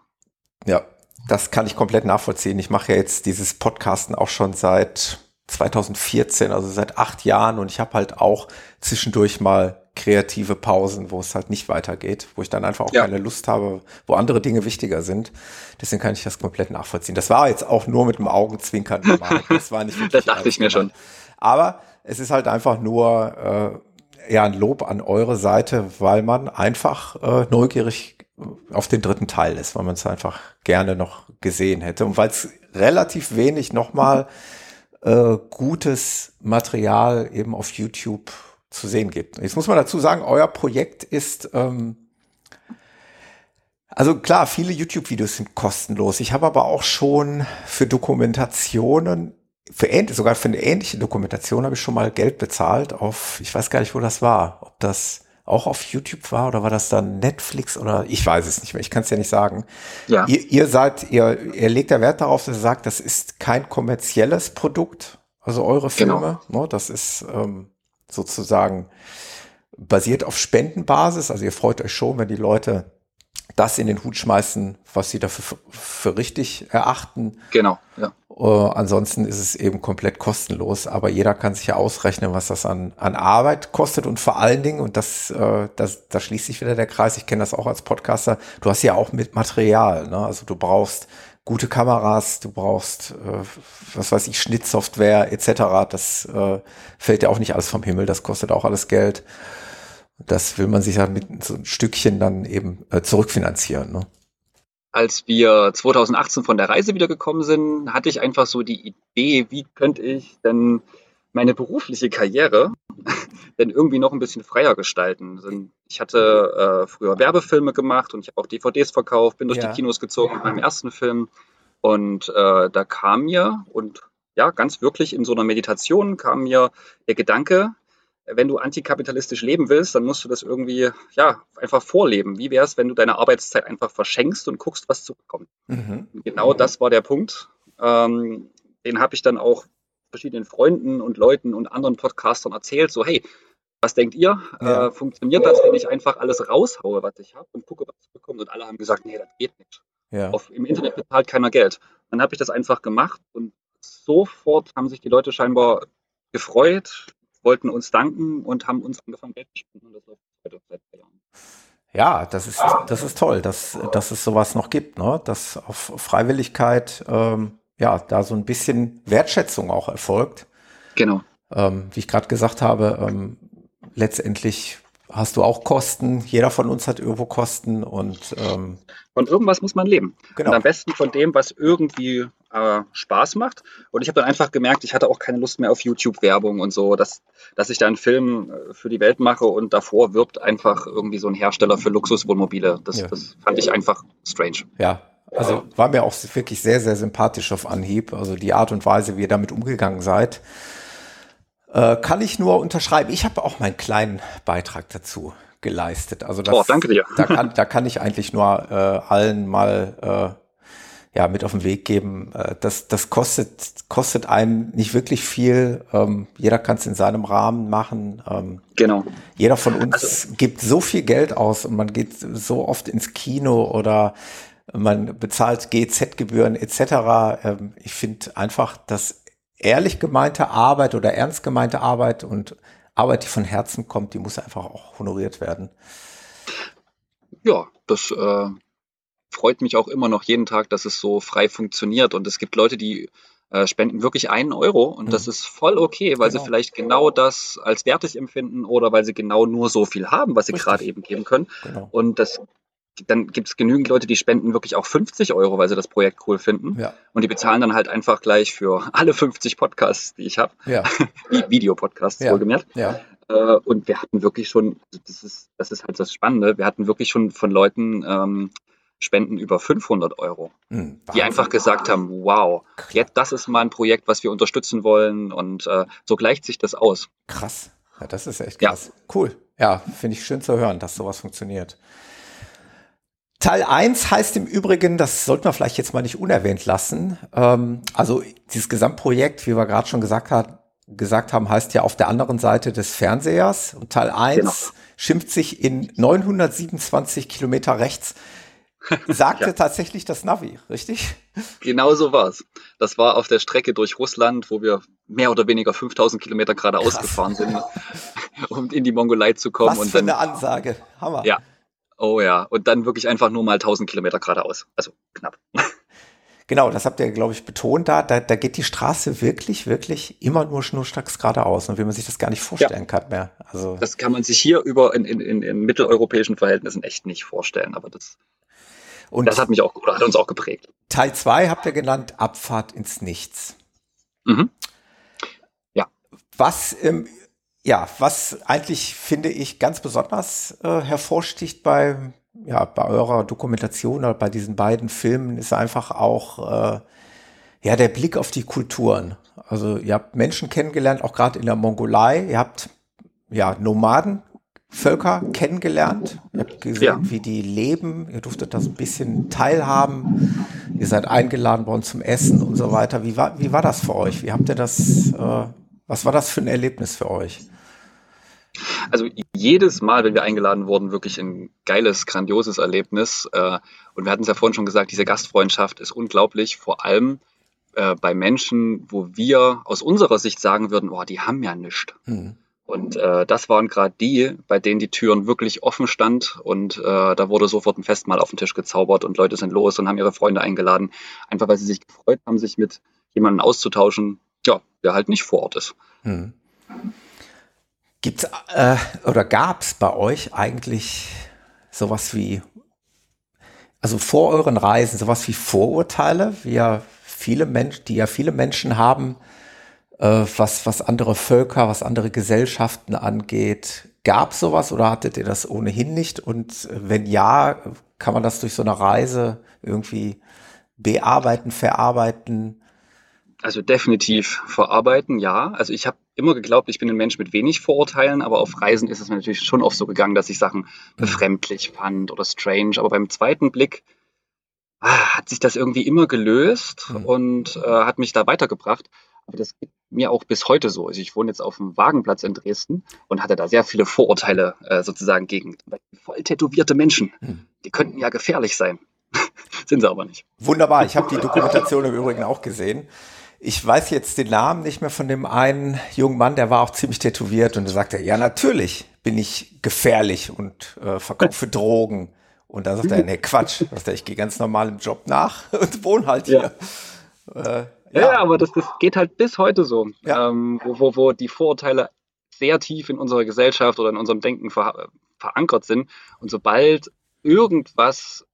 Ja, das kann ich komplett nachvollziehen. Ich mache ja jetzt dieses Podcasten auch schon seit 2014, also seit acht Jahren und ich habe halt auch zwischendurch mal kreative Pausen, wo es halt nicht weitergeht, wo ich dann einfach auch ja. keine Lust habe, wo andere Dinge wichtiger sind. Deswegen kann ich das komplett nachvollziehen. Das war jetzt auch nur mit dem Augenzwinkern gemacht. Das war nicht wirklich. das dachte ich mir schon. Aber es ist halt einfach nur ja ein Lob an eure Seite, weil man einfach äh, neugierig auf den dritten Teil ist, weil man es einfach gerne noch gesehen hätte und weil es relativ wenig nochmal äh, gutes Material eben auf YouTube zu sehen gibt. Jetzt muss man dazu sagen, euer Projekt ist, ähm, also klar, viele YouTube-Videos sind kostenlos. Ich habe aber auch schon für Dokumentationen, für ähnlich, sogar für eine ähnliche Dokumentation habe ich schon mal Geld bezahlt auf, ich weiß gar nicht, wo das war, ob das auch auf YouTube war oder war das dann Netflix oder ich weiß es nicht mehr, ich kann es ja nicht sagen. Ja. Ihr, ihr seid, ihr, ihr legt der Wert darauf, dass ihr sagt, das ist kein kommerzielles Produkt, also eure genau. Filme, genau. ne, das ist ähm, sozusagen basiert auf Spendenbasis, also ihr freut euch schon, wenn die Leute das in den Hut schmeißen, was sie dafür für richtig erachten. Genau, ja. Uh, ansonsten ist es eben komplett kostenlos, aber jeder kann sich ja ausrechnen, was das an, an Arbeit kostet und vor allen Dingen, und das, uh, das, da schließt sich wieder der Kreis, ich kenne das auch als Podcaster, du hast ja auch mit Material, ne? also du brauchst gute Kameras, du brauchst, uh, was weiß ich, Schnittsoftware etc., das fällt ja auch nicht alles vom Himmel, das kostet auch alles Geld. Das will man sich ja mit so ein Stückchen dann eben zurückfinanzieren. Ne? Als wir 2018 von der Reise wiedergekommen sind, hatte ich einfach so die Idee, wie könnte ich denn meine berufliche Karriere denn irgendwie noch ein bisschen freier gestalten. Ich hatte äh, früher Werbefilme gemacht und ich habe auch DVDs verkauft, bin durch ja. die Kinos gezogen mit meinem ersten Film. Und äh, da kam mir, und ja, ganz wirklich in so einer Meditation kam mir der Gedanke, wenn du antikapitalistisch leben willst, dann musst du das irgendwie ja einfach vorleben. Wie wäre es, wenn du deine Arbeitszeit einfach verschenkst und guckst, was zurückkommt? Mhm. Genau das war der Punkt. Ähm, den habe ich dann auch verschiedenen Freunden und Leuten und anderen Podcastern erzählt. So, hey, was denkt ihr? Ja. Äh, funktioniert das, wenn ich einfach alles raushaue, was ich habe und gucke, was zurückkommt? Und alle haben gesagt, nee, das geht nicht. Ja. Auf, Im Internet bezahlt keiner Geld. Dann habe ich das einfach gemacht und sofort haben sich die Leute scheinbar gefreut, wollten uns danken und haben uns angefangen, Geld zu spenden. Und das läuft heute seit drei Jahren. Ja, das ist, das ist toll, dass, dass es sowas noch gibt, ne? dass auf Freiwilligkeit ähm, ja da so ein bisschen Wertschätzung auch erfolgt. Genau. Ähm, wie ich gerade gesagt habe, ähm, letztendlich hast du auch Kosten. Jeder von uns hat irgendwo Kosten und ähm, von irgendwas muss man leben. Genau. Und am besten von dem, was irgendwie äh, Spaß macht. Und ich habe dann einfach gemerkt, ich hatte auch keine Lust mehr auf YouTube-Werbung und so, dass, dass ich da einen Film äh, für die Welt mache und davor wirbt einfach irgendwie so ein Hersteller für Luxuswohnmobile. Das, ja. das fand ich einfach strange. Ja, also war mir auch wirklich sehr, sehr sympathisch auf Anhieb. Also die Art und Weise, wie ihr damit umgegangen seid, äh, kann ich nur unterschreiben. Ich habe auch meinen kleinen Beitrag dazu geleistet. Also das, oh, danke dir. Da kann, da kann ich eigentlich nur äh, allen mal äh, ja, mit auf den Weg geben. Äh, das, das kostet, kostet einen nicht wirklich viel. Ähm, jeder kann es in seinem Rahmen machen. Ähm, genau. Jeder von uns also, gibt so viel Geld aus und man geht so oft ins Kino oder man bezahlt GZ-Gebühren etc. Ähm, ich finde einfach, dass ehrlich gemeinte Arbeit oder ernst gemeinte Arbeit und Arbeit, die von Herzen kommt, die muss einfach auch honoriert werden. Ja, das äh, freut mich auch immer noch jeden Tag, dass es so frei funktioniert. Und es gibt Leute, die äh, spenden wirklich einen Euro und mhm. das ist voll okay, weil genau. sie vielleicht genau das als wertig empfinden oder weil sie genau nur so viel haben, was sie gerade eben geben können. Genau. Und das dann gibt es genügend Leute, die spenden wirklich auch 50 Euro, weil sie das Projekt cool finden. Ja. Und die bezahlen dann halt einfach gleich für alle 50 Podcasts, die ich habe. Ja. Videopodcasts, ja. wohlgemerkt. Ja. Äh, und wir hatten wirklich schon, das ist, das ist halt das Spannende, wir hatten wirklich schon von Leuten ähm, Spenden über 500 Euro, mhm, die einfach gesagt haben, wow, jetzt, das ist mal ein Projekt, was wir unterstützen wollen und äh, so gleicht sich das aus. Krass, ja, das ist echt krass. Ja. Cool, ja, finde ich schön zu hören, dass sowas funktioniert. Teil 1 heißt im Übrigen, das sollten wir vielleicht jetzt mal nicht unerwähnt lassen, ähm, also dieses Gesamtprojekt, wie wir gerade schon gesagt, hat, gesagt haben, heißt ja auf der anderen Seite des Fernsehers und Teil 1 genau. schimpft sich in 927 Kilometer rechts sagte ja. tatsächlich das Navi, richtig? Genau so war es. Das war auf der Strecke durch Russland, wo wir mehr oder weniger 5000 Kilometer geradeaus Krass. gefahren sind, um in die Mongolei zu kommen. Was und für dann, eine Ansage. Hammer. Ja. Oh ja. Und dann wirklich einfach nur mal 1000 Kilometer geradeaus. Also knapp. Genau, das habt ihr, glaube ich, betont da, da. Da geht die Straße wirklich, wirklich immer nur schnurstracks geradeaus und wie man sich das gar nicht vorstellen ja. kann mehr. Also das kann man sich hier über in, in, in, in mitteleuropäischen Verhältnissen echt nicht vorstellen, aber das, und das hat mich auch, oder hat uns auch geprägt. Teil 2 habt ihr genannt, Abfahrt ins Nichts. Mhm. Ja. Was, ähm, ja, was eigentlich, finde ich, ganz besonders äh, hervorsticht bei ja, bei eurer Dokumentation oder bei diesen beiden Filmen ist einfach auch äh, ja der Blick auf die Kulturen. Also ihr habt Menschen kennengelernt, auch gerade in der Mongolei. Ihr habt ja Nomadenvölker kennengelernt. Ihr habt gesehen, ja. wie die leben. Ihr durftet das ein bisschen teilhaben. Ihr seid eingeladen worden zum Essen und so weiter. Wie war, wie war das für euch? Wie habt ihr das, äh, was war das für ein Erlebnis für euch? Also jedes Mal, wenn wir eingeladen wurden, wirklich ein geiles, grandioses Erlebnis. Äh, und wir hatten es ja vorhin schon gesagt, diese Gastfreundschaft ist unglaublich, vor allem äh, bei Menschen, wo wir aus unserer Sicht sagen würden, oh, die haben ja nichts. Hm. Und äh, das waren gerade die, bei denen die Türen wirklich offen stand und äh, da wurde sofort ein Festmahl auf den Tisch gezaubert und Leute sind los und haben ihre Freunde eingeladen, einfach weil sie sich gefreut haben, sich mit jemandem auszutauschen, ja, der halt nicht vor Ort ist. Hm. Gibt's äh, oder gab's bei euch eigentlich sowas wie, also vor euren Reisen, sowas wie Vorurteile, wie ja viele Menschen, die ja viele Menschen haben, was, was andere Völker, was andere Gesellschaften angeht. Gab sowas oder hattet ihr das ohnehin nicht? Und wenn ja, kann man das durch so eine Reise irgendwie bearbeiten, verarbeiten? Also definitiv verarbeiten, ja. Also ich habe immer geglaubt, ich bin ein Mensch mit wenig Vorurteilen, aber auf Reisen ist es mir natürlich schon oft so gegangen, dass ich Sachen befremdlich fand oder strange. Aber beim zweiten Blick ah, hat sich das irgendwie immer gelöst mhm. und äh, hat mich da weitergebracht. Aber das geht mir auch bis heute so. Also ich wohne jetzt auf dem Wagenplatz in Dresden und hatte da sehr viele Vorurteile äh, sozusagen gegen voll tätowierte Menschen. Mhm. Die könnten ja gefährlich sein. Sind sie aber nicht. Wunderbar. Ich habe die Dokumentation im Übrigen auch gesehen. Ich weiß jetzt den Namen nicht mehr von dem einen jungen Mann, der war auch ziemlich tätowiert und er sagte, ja, natürlich bin ich gefährlich und äh, verkaufe Drogen. Und da sagt er, nee, Quatsch. Sagt er, ich gehe ganz normal im Job nach und wohne halt hier. Ja, äh, ja. ja aber das, das geht halt bis heute so, ja. ähm, wo, wo, wo die Vorurteile sehr tief in unserer Gesellschaft oder in unserem Denken ver verankert sind. Und sobald irgendwas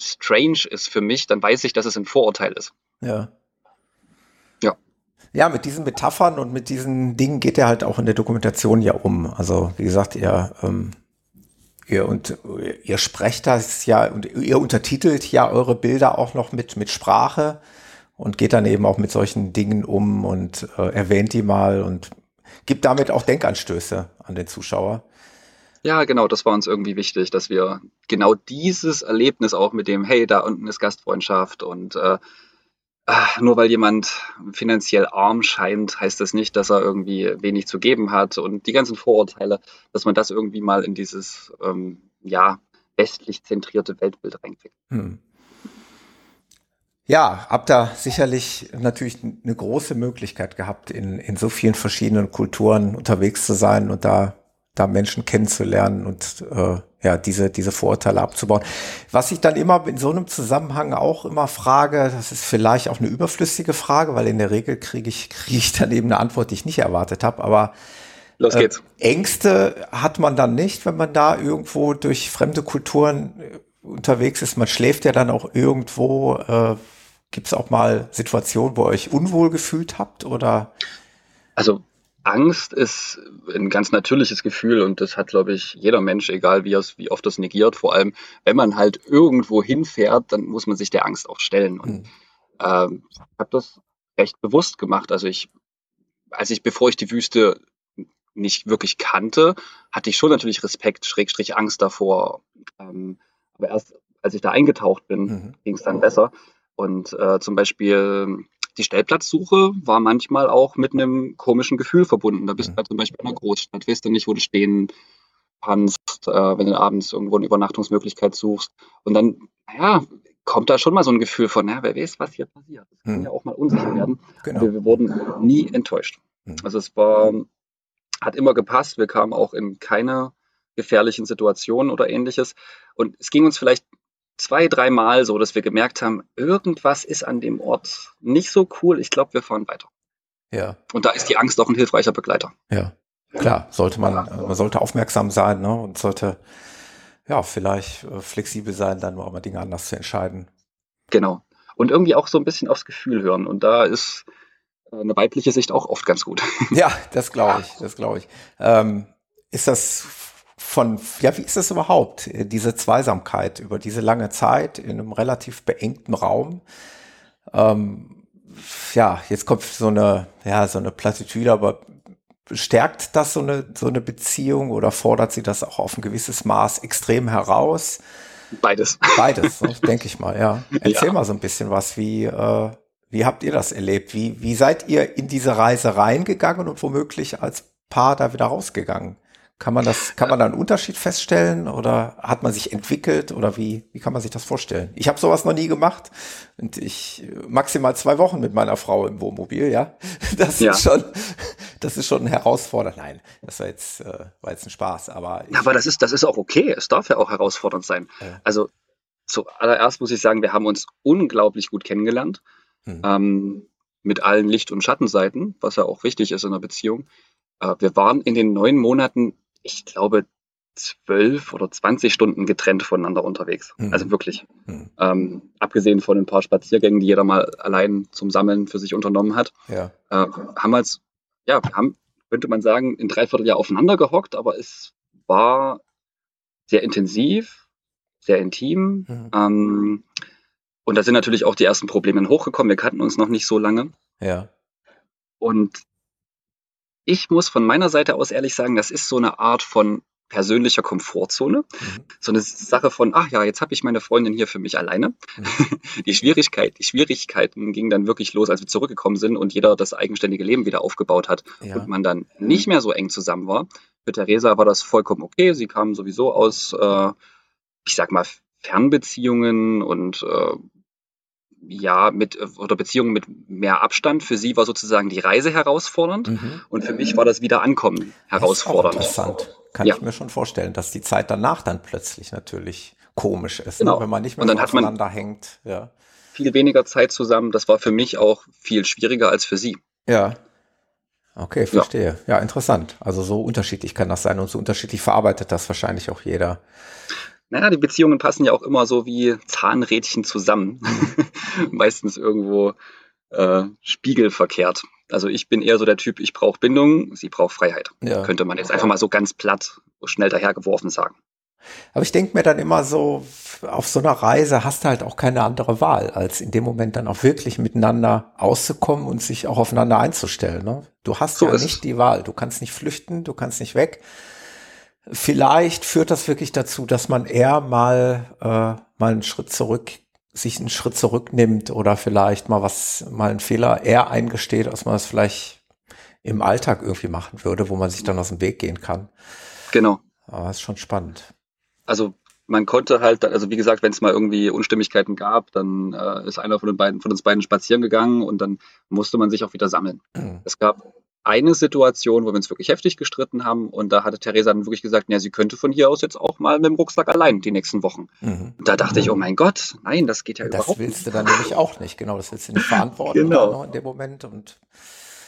strange ist für mich, dann weiß ich, dass es ein Vorurteil ist. Ja. Ja, mit diesen Metaphern und mit diesen Dingen geht er halt auch in der Dokumentation ja um. Also wie gesagt, ihr, ähm, ihr und ihr sprecht das ja und ihr untertitelt ja eure Bilder auch noch mit mit Sprache und geht dann eben auch mit solchen Dingen um und äh, erwähnt die mal und gibt damit auch Denkanstöße an den Zuschauer. Ja, genau, das war uns irgendwie wichtig, dass wir genau dieses Erlebnis auch mit dem, hey, da unten ist Gastfreundschaft und äh, Ah, nur weil jemand finanziell arm scheint, heißt das nicht, dass er irgendwie wenig zu geben hat. Und die ganzen Vorurteile, dass man das irgendwie mal in dieses ähm, ja, westlich zentrierte Weltbild reinkriegt. Hm. Ja, habt da sicherlich natürlich eine große Möglichkeit gehabt, in, in so vielen verschiedenen Kulturen unterwegs zu sein und da da Menschen kennenzulernen und äh, ja, diese, diese Vorurteile abzubauen. Was ich dann immer in so einem Zusammenhang auch immer frage, das ist vielleicht auch eine überflüssige Frage, weil in der Regel kriege ich, kriege ich dann eben eine Antwort, die ich nicht erwartet habe, aber Los geht's. Äh, Ängste hat man dann nicht, wenn man da irgendwo durch fremde Kulturen äh, unterwegs ist. Man schläft ja dann auch irgendwo. Äh, Gibt es auch mal Situationen, wo ihr euch unwohl gefühlt habt oder? Also Angst ist ein ganz natürliches Gefühl und das hat, glaube ich, jeder Mensch, egal wie, wie oft das negiert. Vor allem, wenn man halt irgendwo hinfährt, dann muss man sich der Angst auch stellen. Und mhm. ähm, ich habe das recht bewusst gemacht. Also ich, als ich, bevor ich die Wüste nicht wirklich kannte, hatte ich schon natürlich Respekt, Schrägstrich Angst davor. Ähm, aber erst als ich da eingetaucht bin, mhm. ging es dann besser. Und äh, zum Beispiel die Stellplatzsuche war manchmal auch mit einem komischen Gefühl verbunden. Da bist du halt zum Beispiel in einer Großstadt, weißt du nicht, wo du stehen kannst, äh, wenn du abends irgendwo eine Übernachtungsmöglichkeit suchst. Und dann, naja, kommt da schon mal so ein Gefühl von, na, wer weiß, was hier passiert. Das kann hm. ja auch mal unsicher werden. Genau. Wir, wir, wurden nie enttäuscht. Hm. Also es war, hat immer gepasst. Wir kamen auch in keine gefährlichen Situationen oder ähnliches. Und es ging uns vielleicht zwei, dreimal so, dass wir gemerkt haben, irgendwas ist an dem Ort nicht so cool. Ich glaube, wir fahren weiter. Ja. Und da ist die Angst auch ein hilfreicher Begleiter. Ja, klar, sollte man, man sollte aufmerksam sein, ne? Und sollte ja vielleicht äh, flexibel sein, dann auch mal Dinge anders zu entscheiden. Genau. Und irgendwie auch so ein bisschen aufs Gefühl hören. Und da ist äh, eine weibliche Sicht auch oft ganz gut. Ja, das glaube ich, das glaube ich. Ähm, ist das von, ja, wie ist das überhaupt, äh, diese Zweisamkeit über diese lange Zeit in einem relativ beengten Raum? Ähm, ja, jetzt kommt so eine, ja, so eine Plattitüde, aber stärkt das so eine, so eine Beziehung oder fordert sie das auch auf ein gewisses Maß extrem heraus? Beides. Beides, denke ich mal, ja. Erzähl ja. mal so ein bisschen was, wie, äh, wie habt ihr das erlebt? Wie, wie seid ihr in diese Reise reingegangen und womöglich als Paar da wieder rausgegangen? Kann man das, kann man da einen Unterschied feststellen oder hat man sich entwickelt oder wie, wie kann man sich das vorstellen? Ich habe sowas noch nie gemacht und ich maximal zwei Wochen mit meiner Frau im Wohnmobil, ja. Das ja. ist schon, das ist schon herausfordernd. Nein, das war jetzt, äh, war jetzt ein Spaß, aber. Ja, aber das ist, das ist auch okay. Es darf ja auch herausfordernd sein. Ja. Also zuallererst muss ich sagen, wir haben uns unglaublich gut kennengelernt. Hm. Ähm, mit allen Licht- und Schattenseiten, was ja auch wichtig ist in einer Beziehung. Äh, wir waren in den neun Monaten ich glaube, zwölf oder zwanzig Stunden getrennt voneinander unterwegs. Mhm. Also wirklich. Mhm. Ähm, abgesehen von ein paar Spaziergängen, die jeder mal allein zum Sammeln für sich unternommen hat, ja. äh, haben wir als, ja, haben, könnte man sagen, in dreiviertel Jahr aufeinander gehockt, aber es war sehr intensiv, sehr intim. Mhm. Ähm, und da sind natürlich auch die ersten Probleme hochgekommen. Wir kannten uns noch nicht so lange. Ja. Und ich muss von meiner Seite aus ehrlich sagen, das ist so eine Art von persönlicher Komfortzone. Mhm. So eine Sache von, ach ja, jetzt habe ich meine Freundin hier für mich alleine. Mhm. Die Schwierigkeit, die Schwierigkeiten gingen dann wirklich los, als wir zurückgekommen sind und jeder das eigenständige Leben wieder aufgebaut hat ja. und man dann nicht mehr so eng zusammen war. Für Theresa war das vollkommen okay. Sie kam sowieso aus, äh, ich sag mal, Fernbeziehungen und äh, ja, mit oder Beziehungen mit mehr Abstand. Für sie war sozusagen die Reise herausfordernd mhm. und für mich war das Wiederankommen herausfordernd. Das interessant. Kann ja. ich mir schon vorstellen, dass die Zeit danach dann plötzlich natürlich komisch ist, ne? genau. ne? wenn man nicht mehr und dann so aufeinander hängt. Ja. Viel weniger Zeit zusammen. Das war für mich auch viel schwieriger als für sie. Ja. Okay, verstehe. Ja. ja, interessant. Also so unterschiedlich kann das sein und so unterschiedlich verarbeitet das wahrscheinlich auch jeder. Naja, die Beziehungen passen ja auch immer so wie Zahnrädchen zusammen. Meistens irgendwo äh, spiegelverkehrt. Also ich bin eher so der Typ, ich brauche Bindung, sie braucht Freiheit. Ja. Könnte man jetzt einfach mal so ganz platt, schnell dahergeworfen sagen. Aber ich denke mir dann immer so, auf so einer Reise hast du halt auch keine andere Wahl, als in dem Moment dann auch wirklich miteinander auszukommen und sich auch aufeinander einzustellen. Ne? Du hast so ja nicht die Wahl. Du kannst nicht flüchten, du kannst nicht weg. Vielleicht führt das wirklich dazu, dass man eher mal, äh, mal einen Schritt zurück, sich einen Schritt zurücknimmt oder vielleicht mal was, mal einen Fehler eher eingesteht, als man es vielleicht im Alltag irgendwie machen würde, wo man sich dann aus dem Weg gehen kann. Genau. Aber ist schon spannend. Also man konnte halt, also wie gesagt, wenn es mal irgendwie Unstimmigkeiten gab, dann äh, ist einer von den beiden, von uns beiden spazieren gegangen und dann musste man sich auch wieder sammeln. Mhm. Es gab eine Situation, wo wir uns wirklich heftig gestritten haben und da hatte Theresa dann wirklich gesagt, ja, sie könnte von hier aus jetzt auch mal mit dem Rucksack allein die nächsten Wochen. Mhm. Und da dachte ich, oh mein Gott, nein, das geht ja das überhaupt nicht. Das willst du dann nämlich auch nicht, genau, das willst du nicht verantworten genau. in dem Moment und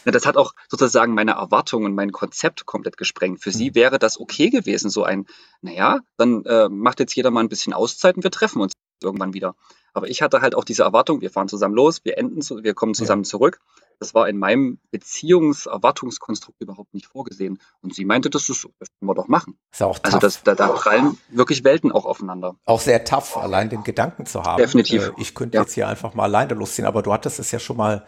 ja, das hat auch sozusagen meine Erwartungen und mein Konzept komplett gesprengt. Für mhm. sie wäre das okay gewesen, so ein, naja, dann äh, macht jetzt jeder mal ein bisschen Auszeit und wir treffen uns irgendwann wieder. Aber ich hatte halt auch diese Erwartung, wir fahren zusammen los, wir enden, wir kommen zusammen ja. zurück. Das war in meinem Beziehungserwartungskonstrukt überhaupt nicht vorgesehen. Und sie meinte, das ist, das können wir doch machen. Ist auch also tough. Also das, da, da prallen wirklich Welten auch aufeinander. Auch sehr tough, allein den Gedanken zu haben. Definitiv. Äh, ich könnte ja. jetzt hier einfach mal alleine losziehen, aber du hattest es ja schon mal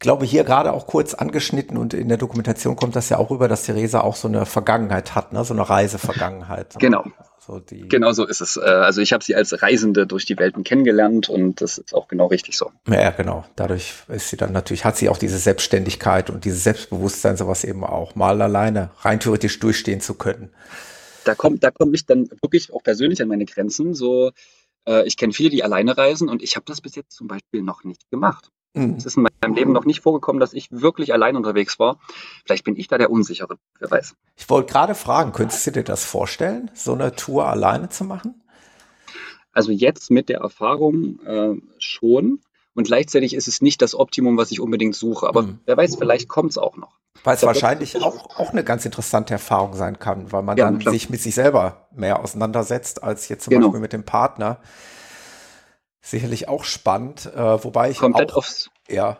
glaube, hier gerade auch kurz angeschnitten und in der Dokumentation kommt das ja auch rüber, dass Theresa auch so eine Vergangenheit hat, ne? so eine Reisevergangenheit. Genau. So genau so ist es. Äh, also ich habe sie als Reisende durch die Welten kennengelernt und das ist auch genau richtig so. Ja, genau. Dadurch ist sie dann natürlich, hat sie auch diese Selbstständigkeit und dieses Selbstbewusstsein, sowas eben auch mal alleine rein theoretisch durchstehen zu können. Da kommt, da komme ich dann wirklich auch persönlich an meine Grenzen. So, Äh, ich kenne viele, die alleine reisen und ich habe das bis jetzt zum Beispiel noch nicht gemacht. Mhm. Es ist in meinem Leben noch nicht vorgekommen, dass ich wirklich allein unterwegs war. Vielleicht bin ich da der Unsichere, wer weiß. Ich wollte gerade fragen, könntest du dir das vorstellen, so eine Tour alleine zu machen? Also jetzt mit der Erfahrung äh, schon. Und gleichzeitig ist es nicht das Optimum, was ich unbedingt suche. Aber Mhm. wer weiß, vielleicht kommt es auch noch. Weil es wahrscheinlich auch, auch eine ganz interessante Erfahrung sein kann, weil man Ja, dann klar. sich mit sich selber mehr auseinandersetzt, als jetzt zum Genau. Beispiel mit dem Partner. Sicherlich auch spannend, äh, wobei ich Komplett auch, aufs, ja,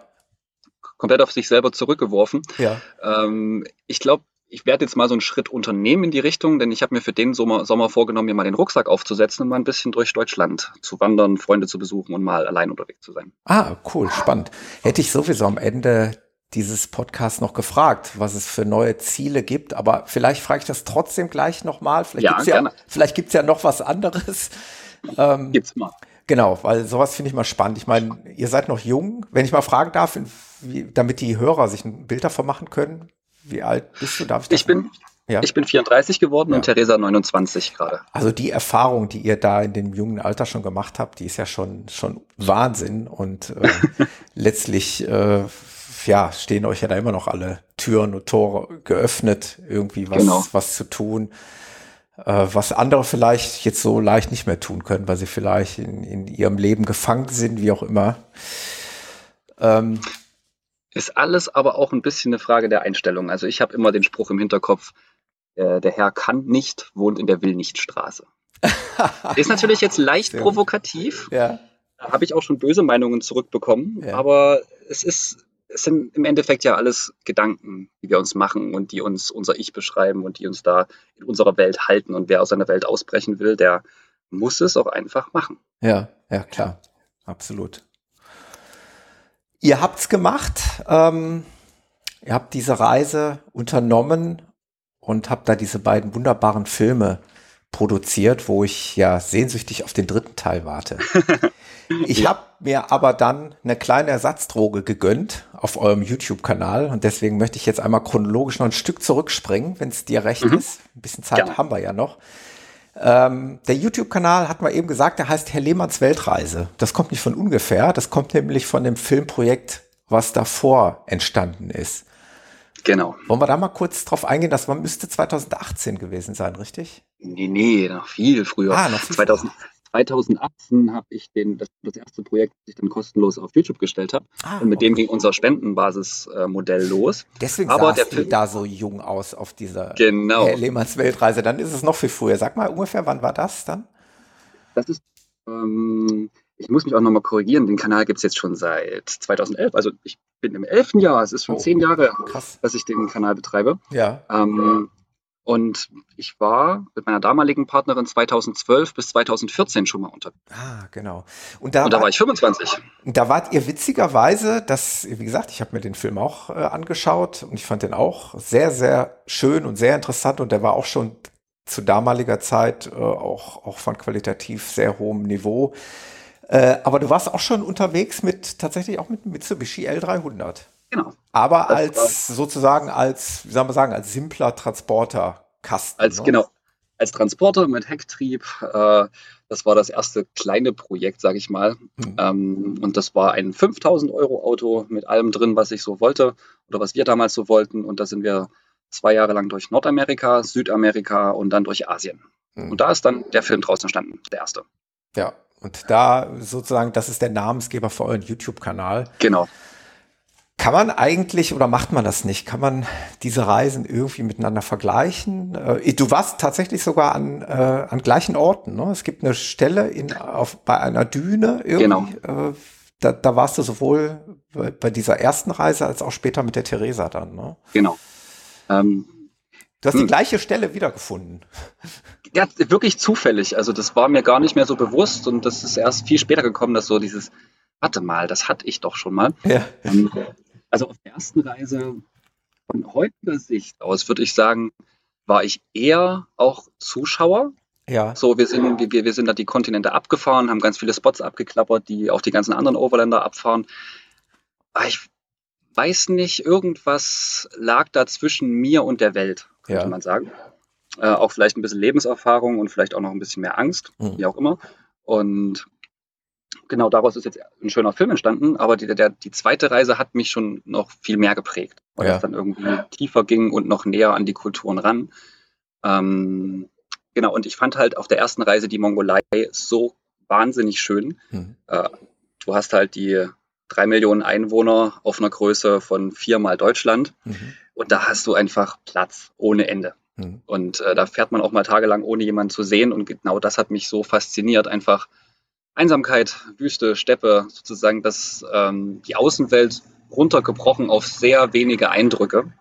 komplett auf sich selber zurückgeworfen. ja, Ähm, ich glaube, ich werde jetzt mal so einen Schritt unternehmen in die Richtung, denn ich habe mir für den Sommer, Sommer vorgenommen, mir mal den Rucksack aufzusetzen und mal ein bisschen durch Deutschland zu wandern, Freunde zu besuchen und mal allein unterwegs zu sein. Ah, cool, spannend. Hätte ich sowieso am Ende dieses Podcasts noch gefragt, was es für neue Ziele gibt, aber vielleicht frage ich das trotzdem gleich nochmal. Vielleicht Ja, gibt's ja, gerne. vielleicht gibt's ja noch was anderes. Ähm, Gibt's immer. Genau, weil sowas finde ich mal spannend. Ich meine, ihr seid noch jung. Wenn ich mal fragen darf, wie, damit die Hörer sich ein Bild davon machen können, wie alt bist du? Darf ich das Ich bin, Ja. ich bin 34 geworden Ja. und Theresa 29 gerade. Also die Erfahrung, die ihr da in dem jungen Alter schon gemacht habt, die ist ja schon, schon Wahnsinn. Und äh, letztlich, äh, ja, stehen euch ja da immer noch alle Türen und Tore geöffnet, irgendwie was, Genau. was zu tun, was andere vielleicht jetzt so leicht nicht mehr tun können, weil sie vielleicht in, in ihrem Leben gefangen sind, wie auch immer. Ähm, Ist alles aber auch ein bisschen eine Frage der Einstellung. Also ich habe immer den Spruch im Hinterkopf, äh, der Herr kann nicht, wohnt in der Will-nicht-Straße. Ist natürlich jetzt leicht gut. provokativ. ja, Da habe ich auch schon böse Meinungen zurückbekommen. Ja. Aber es ist, es sind im Endeffekt ja alles Gedanken, die wir uns machen und die uns unser Ich beschreiben und die uns da in unserer Welt halten. Und wer aus seiner Welt ausbrechen will, der muss es auch einfach machen. ja, ja, klar, absolut. Ihr habt's gemacht. Ähm, ihr habt diese Reise unternommen und habt da diese beiden wunderbaren Filme produziert, wo ich ja sehnsüchtig auf den dritten Teil warte. Ich habe mir aber dann eine kleine Ersatzdroge gegönnt auf eurem YouTube-Kanal und deswegen möchte ich jetzt einmal chronologisch noch ein Stück zurückspringen, wenn es dir recht Mhm. ist. Ein bisschen Zeit Gerne. haben wir ja noch. Ähm, der YouTube-Kanal hat man eben gesagt, der heißt Herr Lehmanns Weltreise. Das kommt nicht von ungefähr, das kommt nämlich von dem Filmprojekt, was davor entstanden ist. Genau. Wollen wir da mal kurz drauf eingehen? Das müsste 2018 gewesen sein, richtig? Nee, nee, noch viel früher. Ah, noch viel 2000, 2018 habe ich den, das, das erste Projekt, das ich dann kostenlos auf YouTube gestellt habe. Ah, Und mit dem okay. ging unser Spendenbasis-Modell los. Deswegen aber sahst der du Film- da so jung aus auf dieser Genau. Lehmanns Weltreise. Dann ist es noch viel früher. Sag mal ungefähr, wann war das dann? Das ist, ähm, ich muss mich auch nochmal korrigieren, den Kanal gibt es jetzt schon seit 2011. Also ich bin im elften Jahr, es ist schon Oh. zehn Jahre, Krass. dass ich den Kanal betreibe. Ja. Ähm, und ich war mit meiner damaligen Partnerin 2012 bis 2014 schon mal unterwegs. Ah, genau. Und da, Und da war, war ich 25. da wart ihr witzigerweise, das, wie gesagt, ich habe mir den Film auch äh, angeschaut und ich fand den auch sehr, sehr schön und sehr interessant und der war auch schon zu damaliger Zeit äh, auch, auch von qualitativ sehr hohem Niveau. Äh, aber du warst auch schon unterwegs mit tatsächlich auch mit Mitsubishi L300. Genau. Aber Das als sozusagen als, wie soll man sagen, als simpler Transporterkasten. Als ne? genau als Transporter mit Hecktrieb. Äh, das war das erste kleine Projekt, sage ich mal. Mhm. Ähm, und das war ein 5000 Euro Auto mit allem drin, was ich so wollte oder was wir damals so wollten. Und da sind wir zwei Jahre lang durch Nordamerika, Südamerika und dann durch Asien. Mhm. Und da ist dann der Film draus entstanden, der erste. Ja, und da sozusagen, das ist der Namensgeber für euren YouTube-Kanal. Genau. Kann man eigentlich oder macht man das nicht? Kann man diese Reisen irgendwie miteinander vergleichen? Äh, du warst tatsächlich sogar an, äh, an gleichen Orten. Ne? Es gibt eine Stelle in, auf, bei einer Düne irgendwie. Äh, da, da warst du sowohl bei, bei dieser ersten Reise als auch später mit der Theresa dann. Ne? Genau. Ähm, Du hast die Hm. gleiche Stelle wiedergefunden. ja, wirklich zufällig. Also das war mir gar nicht mehr so bewusst und das ist erst viel später gekommen, dass so dieses, warte mal, das hatte ich doch schon mal. Ja. Ähm, also auf der ersten Reise von heutiger Sicht aus würde ich sagen, war ich eher auch Zuschauer. Ja. So, wir sind, wir, wir sind da die Kontinente abgefahren, haben ganz viele Spots abgeklappert, die auch die ganzen anderen Overländer abfahren. Aber ich weiß nicht, irgendwas lag da zwischen mir und der Welt, könnte Ja. man sagen. Äh, auch vielleicht ein bisschen Lebenserfahrung und vielleicht auch noch ein bisschen mehr Angst, Mhm. wie auch immer. Und genau daraus ist jetzt ein schöner Film entstanden, aber die, der, die zweite Reise hat mich schon noch viel mehr geprägt, weil Ja. es dann irgendwie tiefer ging und noch näher an die Kulturen ran. Ähm, genau, und ich fand halt auf der ersten Reise die Mongolei so wahnsinnig schön. Mhm. Äh, du hast halt die drei Millionen Einwohner auf einer Größe von viermal Deutschland Mhm. und da hast du einfach Platz ohne Ende. Mhm. Und äh, da fährt man auch mal tagelang, ohne jemanden zu sehen. Und genau das hat mich so fasziniert. Einfach Einsamkeit, Wüste, Steppe, sozusagen, dass ähm, die Außenwelt runtergebrochen auf sehr wenige Eindrücke.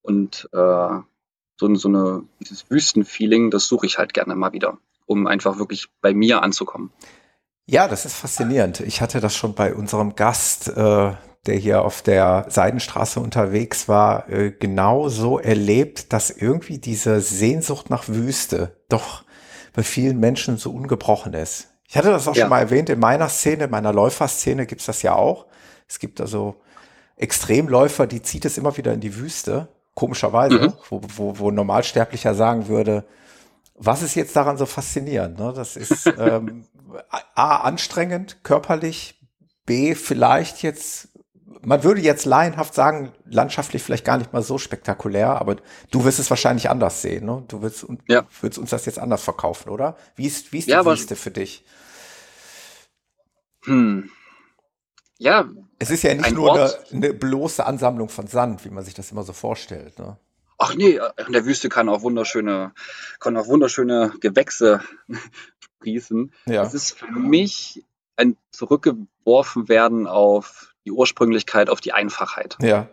Und äh, so, so eine, dieses Wüstenfeeling, das suche ich halt gerne mal wieder, um einfach wirklich bei mir anzukommen. Ja, das ist faszinierend. Ich hatte das schon bei unserem Gast, äh, der hier auf der Seidenstraße unterwegs war, äh, genau so erlebt, dass irgendwie diese Sehnsucht nach Wüste doch bei vielen Menschen so ungebrochen ist. Ich hatte das auch Ja. schon mal erwähnt, in meiner Szene, in meiner Läuferszene gibt's das ja auch. Es gibt also Extremläufer, die zieht es immer wieder in die Wüste, komischerweise, Mhm. wo, wo, wo ein Normalsterblicher sagen würde, was ist jetzt daran so faszinierend? Ne? Das ist ähm, A, anstrengend, körperlich, B, vielleicht jetzt, man würde jetzt laienhaft sagen, landschaftlich vielleicht gar nicht mal so spektakulär, aber du wirst es wahrscheinlich anders sehen. Ne? Du wirst, un- Ja. würdest uns das jetzt anders verkaufen, oder? Wie ist, wie ist Ja, die Wüste für dich? Hm. Ja, Es ist ja nicht Ein nur eine, eine bloße Ansammlung von Sand, wie man sich das immer so vorstellt. Ne? Ach nee, in der Wüste kann auch wunderschöne, kann auch wunderschöne Gewächse sprießen. Ja, Es ist für mich ein zurückgeworfen werden auf die Ursprünglichkeit, auf die Einfachheit. ja,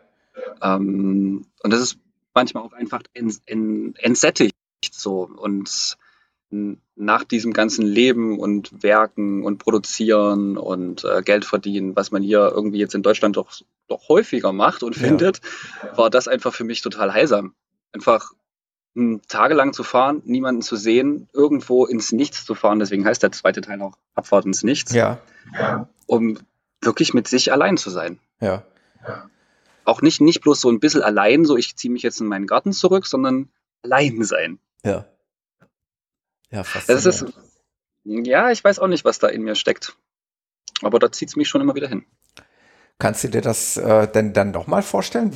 Ähm, und das ist manchmal auch einfach ent, ent, entsättigt so. Und nach diesem ganzen Leben und Werken und Produzieren und äh, Geld verdienen, was man hier irgendwie jetzt in Deutschland doch, doch häufiger macht und Ja. findet, war das einfach für mich total heilsam. Einfach tagelang zu fahren, niemanden zu sehen, irgendwo ins Nichts zu fahren, deswegen heißt der zweite Teil auch Abfahrt ins Nichts, ja, um wirklich mit sich allein zu sein ja. auch nicht, nicht bloß so ein bisschen allein, so ich ziehe mich jetzt in meinen Garten zurück, sondern allein sein. Ja. Ja, Das faszinierend. ist, ja, ich weiß auch nicht, was da in mir steckt. Aber da zieht es mich schon immer wieder hin. Kannst du dir das äh, denn dann doch mal vorstellen?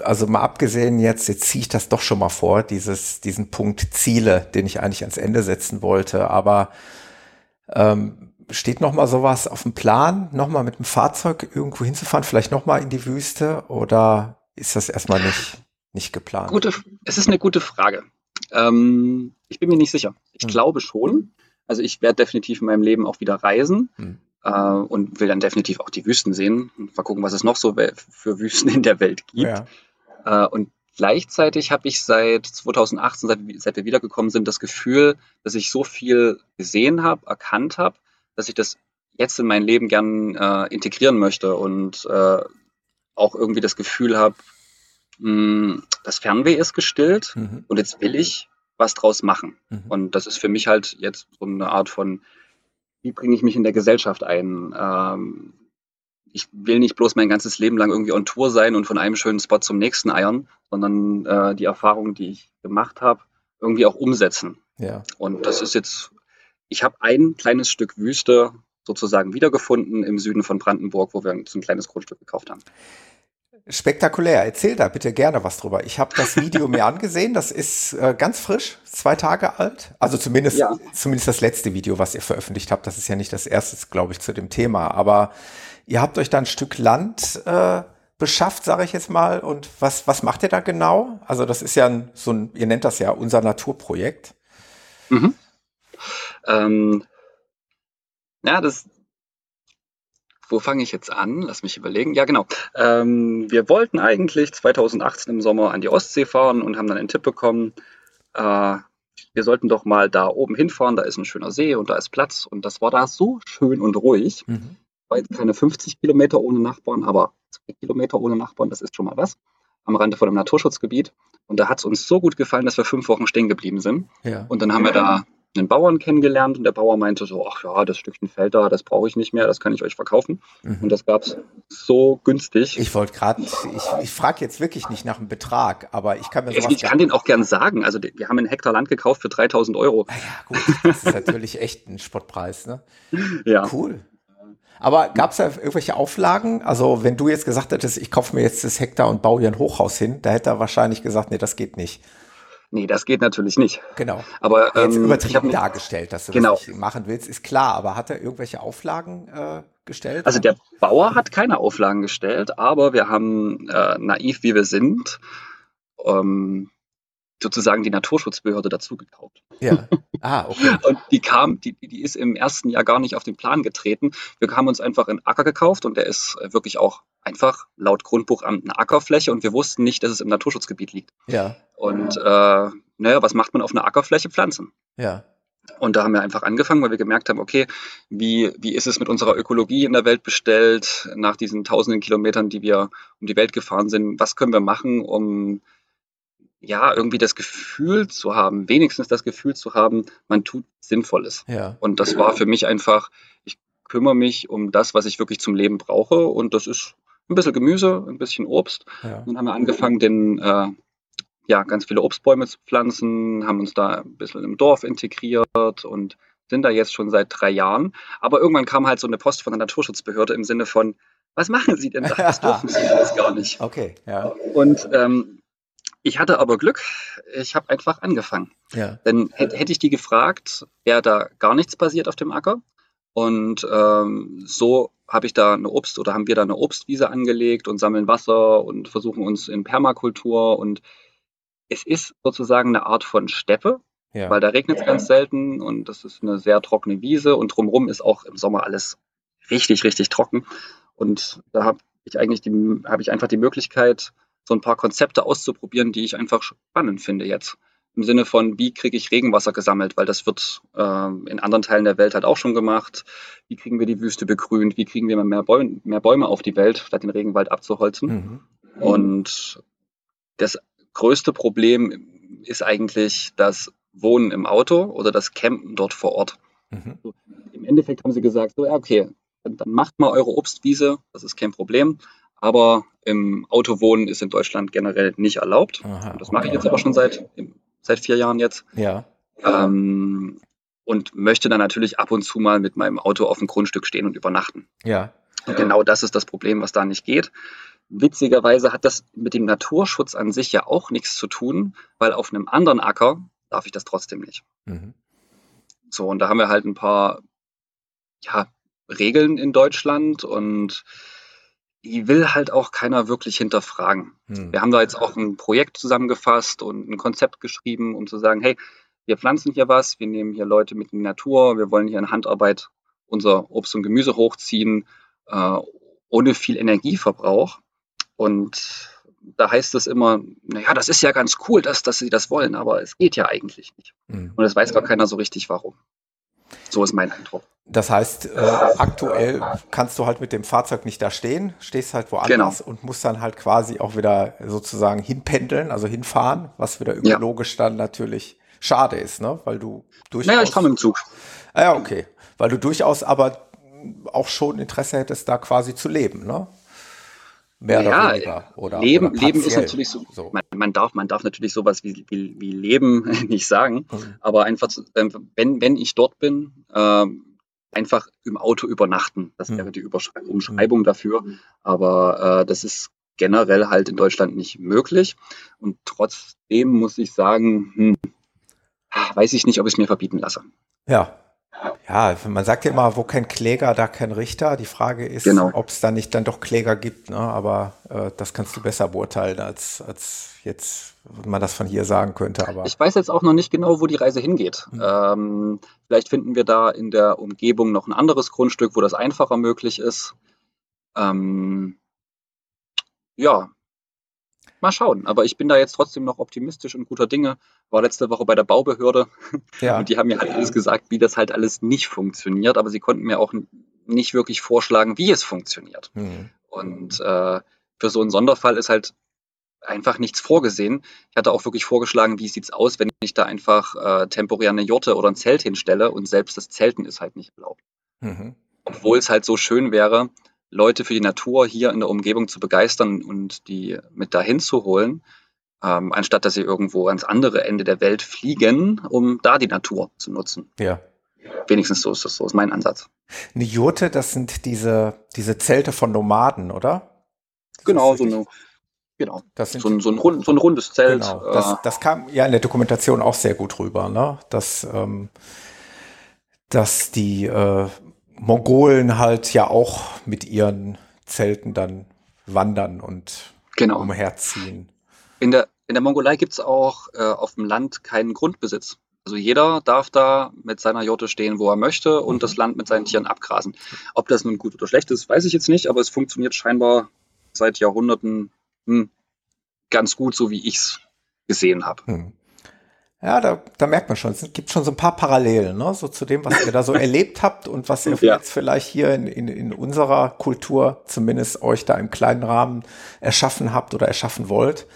Also mal abgesehen jetzt, jetzt ziehe ich das doch schon mal vor, dieses, diesen Punkt Ziele, den ich eigentlich ans Ende setzen wollte, aber ähm, steht noch mal sowas auf dem Plan, noch mal mit dem Fahrzeug irgendwo hinzufahren, vielleicht noch mal in die Wüste oder ist das erstmal nicht, nicht geplant? Gute, es ist eine gute Frage. Ähm, ich bin mir nicht sicher. Ich Hm. glaube schon. Also ich werde definitiv in meinem Leben auch wieder reisen Hm. äh, und will dann definitiv auch die Wüsten sehen. Mal gucken, was es noch so für Wüsten in der Welt gibt. Ja, Äh, und gleichzeitig habe ich seit 2018, seit, seit wir wiedergekommen sind, das Gefühl, dass ich so viel gesehen habe, erkannt habe, dass ich das jetzt in mein Leben gern äh, integrieren möchte und äh, auch irgendwie das Gefühl habe, mh, das Fernweh ist gestillt mhm. und jetzt will ich was draus machen. Mhm. Und das ist für mich halt jetzt so eine Art von, wie bringe ich mich in der Gesellschaft ein? Ähm, ich will nicht bloß mein ganzes Leben lang irgendwie on Tour sein und von einem schönen Spot zum nächsten eiern, sondern äh, die Erfahrungen, die ich gemacht habe, irgendwie auch umsetzen. ja, Und das ist jetzt, ich habe ein kleines Stück Wüste sozusagen wiedergefunden im Süden von Brandenburg, wo wir uns ein kleines Grundstück gekauft haben. Spektakulär. Erzähl da bitte gerne was drüber. Ich habe das Video mir angesehen. Das ist äh, ganz frisch, zwei Tage alt. Also zumindest, Ja. zumindest das letzte Video, was ihr veröffentlicht habt. Das ist ja nicht das erste, glaube ich, zu dem Thema. Aber ihr habt euch da ein Stück Land äh, beschafft, sage ich jetzt mal. Und was, was macht ihr da genau? Also das ist ja ein, so ein, ihr nennt das ja unser Naturprojekt. Mhm. Ähm, ja, das. Wo fange ich jetzt an? Lass mich überlegen. Ja, genau. Ähm, wir wollten eigentlich 2018 im Sommer an die Ostsee fahren und haben dann einen Tipp bekommen, äh, wir sollten doch mal da oben hinfahren, da ist ein schöner See und da ist Platz. Und das war da so schön und ruhig. Mhm. War jetzt keine 50 Kilometer ohne Nachbarn, aber zwei Kilometer ohne Nachbarn, das ist schon mal was. Am Rande von einem Naturschutzgebiet. Und da hat es uns so gut gefallen, dass wir fünf Wochen stehen geblieben sind. Ja. Und dann haben wir da einen Bauern kennengelernt und der Bauer meinte so, ach ja, das Stückchen Feld da, das brauche ich nicht mehr, das kann ich euch verkaufen. Mhm. Und das gab es so günstig. Ich wollte gerade, ich, ich frage jetzt wirklich nicht nach einem Betrag, aber ich kann mir sowas... Ich, ich kann den auch gern sagen, also wir haben einen Hektar Land gekauft für 3000 Euro. Ja, gut, das ist natürlich echt ein Spottpreis, ne? Ja. Cool. Aber gab es da irgendwelche Auflagen? Also wenn du jetzt gesagt hättest, ich kaufe mir jetzt das Hektar und baue hier ein Hochhaus hin, da hätte er wahrscheinlich gesagt, nee, das geht nicht. Nee, das geht natürlich nicht. Genau. Aber ähm, jetzt übertrieben dargestellt, dass du genau. das nicht machen willst, ist klar. Aber hat er irgendwelche Auflagen äh, gestellt? Also der Bauer hat keine Auflagen gestellt, aber wir haben äh, naiv wie wir sind ähm, sozusagen die Naturschutzbehörde dazu gekauft. Ja. Ah, okay. und die kam, die, die ist im ersten Jahr gar nicht auf den Plan getreten. Wir haben uns einfach einen Acker gekauft und der ist wirklich auch einfach laut Grundbuchamt eine Ackerfläche und wir wussten nicht, dass es im Naturschutzgebiet liegt. Ja. Und äh, naja, was macht man auf einer Ackerfläche? Pflanzen. Ja. Und da haben wir einfach angefangen, weil wir gemerkt haben, okay, wie, wie ist es mit unserer Ökologie in der Welt bestellt, nach diesen tausenden Kilometern, die wir um die Welt gefahren sind, was können wir machen, um ja, irgendwie das Gefühl zu haben, wenigstens das Gefühl zu haben, man tut Sinnvolles. Ja. Und das war für mich einfach, ich kümmere mich um das, was ich wirklich zum Leben brauche. Und das ist ein bisschen Gemüse, ein bisschen Obst. Ja. Dann haben wir angefangen, den, äh, ja, ganz viele Obstbäume zu pflanzen, haben uns da ein bisschen im Dorf integriert und sind da jetzt schon seit drei Jahren. Aber irgendwann kam halt so eine Post von der Naturschutzbehörde im Sinne von, was machen Sie denn da? Das dürfen Sie jetzt gar nicht. Okay, ja. Und ähm, ich hatte aber Glück, ich habe einfach angefangen. Ja. Denn hätte ich die gefragt, wäre da gar nichts passiert auf dem Acker. Und ähm, so habe ich da eine Obst oder haben wir da eine Obstwiese angelegt und sammeln Wasser und versuchen uns in Permakultur und es ist sozusagen eine Art von Steppe, ja. weil da regnet es ganz selten und das ist eine sehr trockene Wiese und drumherum ist auch im Sommer alles richtig, richtig trocken. Und da habe ich eigentlich die, habe ich einfach die Möglichkeit, so ein paar Konzepte auszuprobieren, die ich einfach spannend finde jetzt. Im Sinne von, wie kriege ich Regenwasser gesammelt, weil das wird äh, in anderen Teilen der Welt halt auch schon gemacht. Wie kriegen wir die Wüste begrünt? Wie kriegen wir mehr, Bäume, mehr Bäume auf die Welt, statt den Regenwald abzuholzen? Mhm. Und das größte Problem ist eigentlich das Wohnen im Auto oder das Campen dort vor Ort. Mhm. Im Endeffekt haben sie gesagt, so ja, okay, dann, dann macht mal eure Obstwiese, das ist kein Problem. Aber im Auto wohnen ist in Deutschland generell nicht erlaubt. Aha, das mache ich jetzt aber schon seit, seit vier Jahren jetzt. Ja. Ähm, und möchte dann natürlich ab und zu mal mit meinem Auto auf dem Grundstück stehen und übernachten. Ja. Und genau das ist das Problem, was da nicht geht. Witzigerweise hat das mit dem Naturschutz an sich ja auch nichts zu tun, weil auf einem anderen Acker darf ich das trotzdem nicht. Mhm. So, und da haben wir halt ein paar ja, Regeln in Deutschland und die will halt auch keiner wirklich hinterfragen. Hm. Wir haben da jetzt auch ein Projekt zusammengefasst und ein Konzept geschrieben, um zu sagen, hey, wir pflanzen hier was, wir nehmen hier Leute mit in die Natur, wir wollen hier in Handarbeit unser Obst und Gemüse hochziehen, äh, ohne viel Energieverbrauch. Und da heißt es immer, naja, das ist ja ganz cool, dass, dass sie das wollen, aber es geht ja eigentlich nicht. Hm. Und es weiß gar keiner so richtig, warum. So ist mein Eindruck. Das heißt, äh, aktuell kannst du halt mit dem Fahrzeug nicht da stehen, stehst halt woanders Genau. und musst dann halt quasi auch wieder sozusagen hinpendeln, also hinfahren, was wieder Ja. ökologisch dann natürlich schade ist, ne? Weil du durchaus. Naja, ich mit dem Zug. Ah ja, okay. Weil du durchaus aber auch schon Interesse hättest, da quasi zu leben, ne? Mehr Ja, oder weniger. Oder, Leben, oder Leben ist natürlich so. so. Man, man, darf, man darf natürlich sowas wie, wie, wie Leben nicht sagen, Mhm. aber einfach, ähm, wenn, wenn ich dort bin, ähm, einfach im Auto übernachten. Das Mhm. wäre die Überschrei- Umschreibung dafür. Aber äh, das ist generell halt in Deutschland nicht möglich. Und trotzdem muss ich sagen, hm, weiß ich nicht, ob ich es mir verbieten lasse. Ja. Ja, man sagt ja immer, wo kein Kläger, da kein Richter. Die Frage ist, Genau. ob es da nicht dann doch Kläger gibt, ne? aber äh, das kannst du besser beurteilen, als, als jetzt man das von hier sagen könnte. Aber Ich weiß jetzt auch noch nicht genau, wo die Reise hingeht. Mhm. Ähm, vielleicht finden wir da in der Umgebung noch ein anderes Grundstück, wo das einfacher möglich ist. Ähm, ja, mal schauen. Aber ich bin da jetzt trotzdem noch optimistisch und guter Dinge. War letzte Woche bei der Baubehörde ja, und die haben mir halt alles gesagt, wie das halt alles nicht funktioniert. Aber sie konnten mir auch nicht wirklich vorschlagen, wie es funktioniert. hm, Und äh, für so einen Sonderfall ist halt einfach nichts vorgesehen. Ich hatte auch wirklich vorgeschlagen, wie sieht's aus, wenn ich da einfach äh, temporär eine Jotte oder ein Zelt hinstelle und selbst das Zelten ist halt nicht erlaubt. Mhm. Obwohl es halt so schön wäre, Leute für die Natur hier in der Umgebung zu begeistern und die mit dahin zu holen, ähm, anstatt dass sie irgendwo ans andere Ende der Welt fliegen, um da die Natur zu nutzen. Ja. Wenigstens so ist das so, ist mein Ansatz. Eine Jote, das sind diese, diese Zelte von Nomaden, oder? Genau, so eine, genau. Das sind so, ein, so, ein rund, so ein rundes Zelt. Genau. Das, äh, das kam ja in der Dokumentation auch sehr gut rüber, ne? Dass, ähm, dass die äh, Mongolen halt ja auch mit ihren Zelten dann wandern und genau. umherziehen. In der, in der Mongolei gibt es auch äh, auf dem Land keinen Grundbesitz. Also jeder darf da mit seiner Jote stehen, wo er möchte und mhm. das Land mit seinen Tieren abgrasen. Ob das nun gut oder schlecht ist, weiß ich jetzt nicht, aber es funktioniert scheinbar seit Jahrhunderten hm, ganz gut, so wie ich es gesehen habe. Hm. Ja, da, da merkt man schon, es gibt schon so ein paar Parallelen, ne? so zu dem, was ihr da so erlebt habt und was ihr ja. jetzt vielleicht hier in, in, in unserer Kultur zumindest euch da im kleinen Rahmen erschaffen habt oder erschaffen wollt.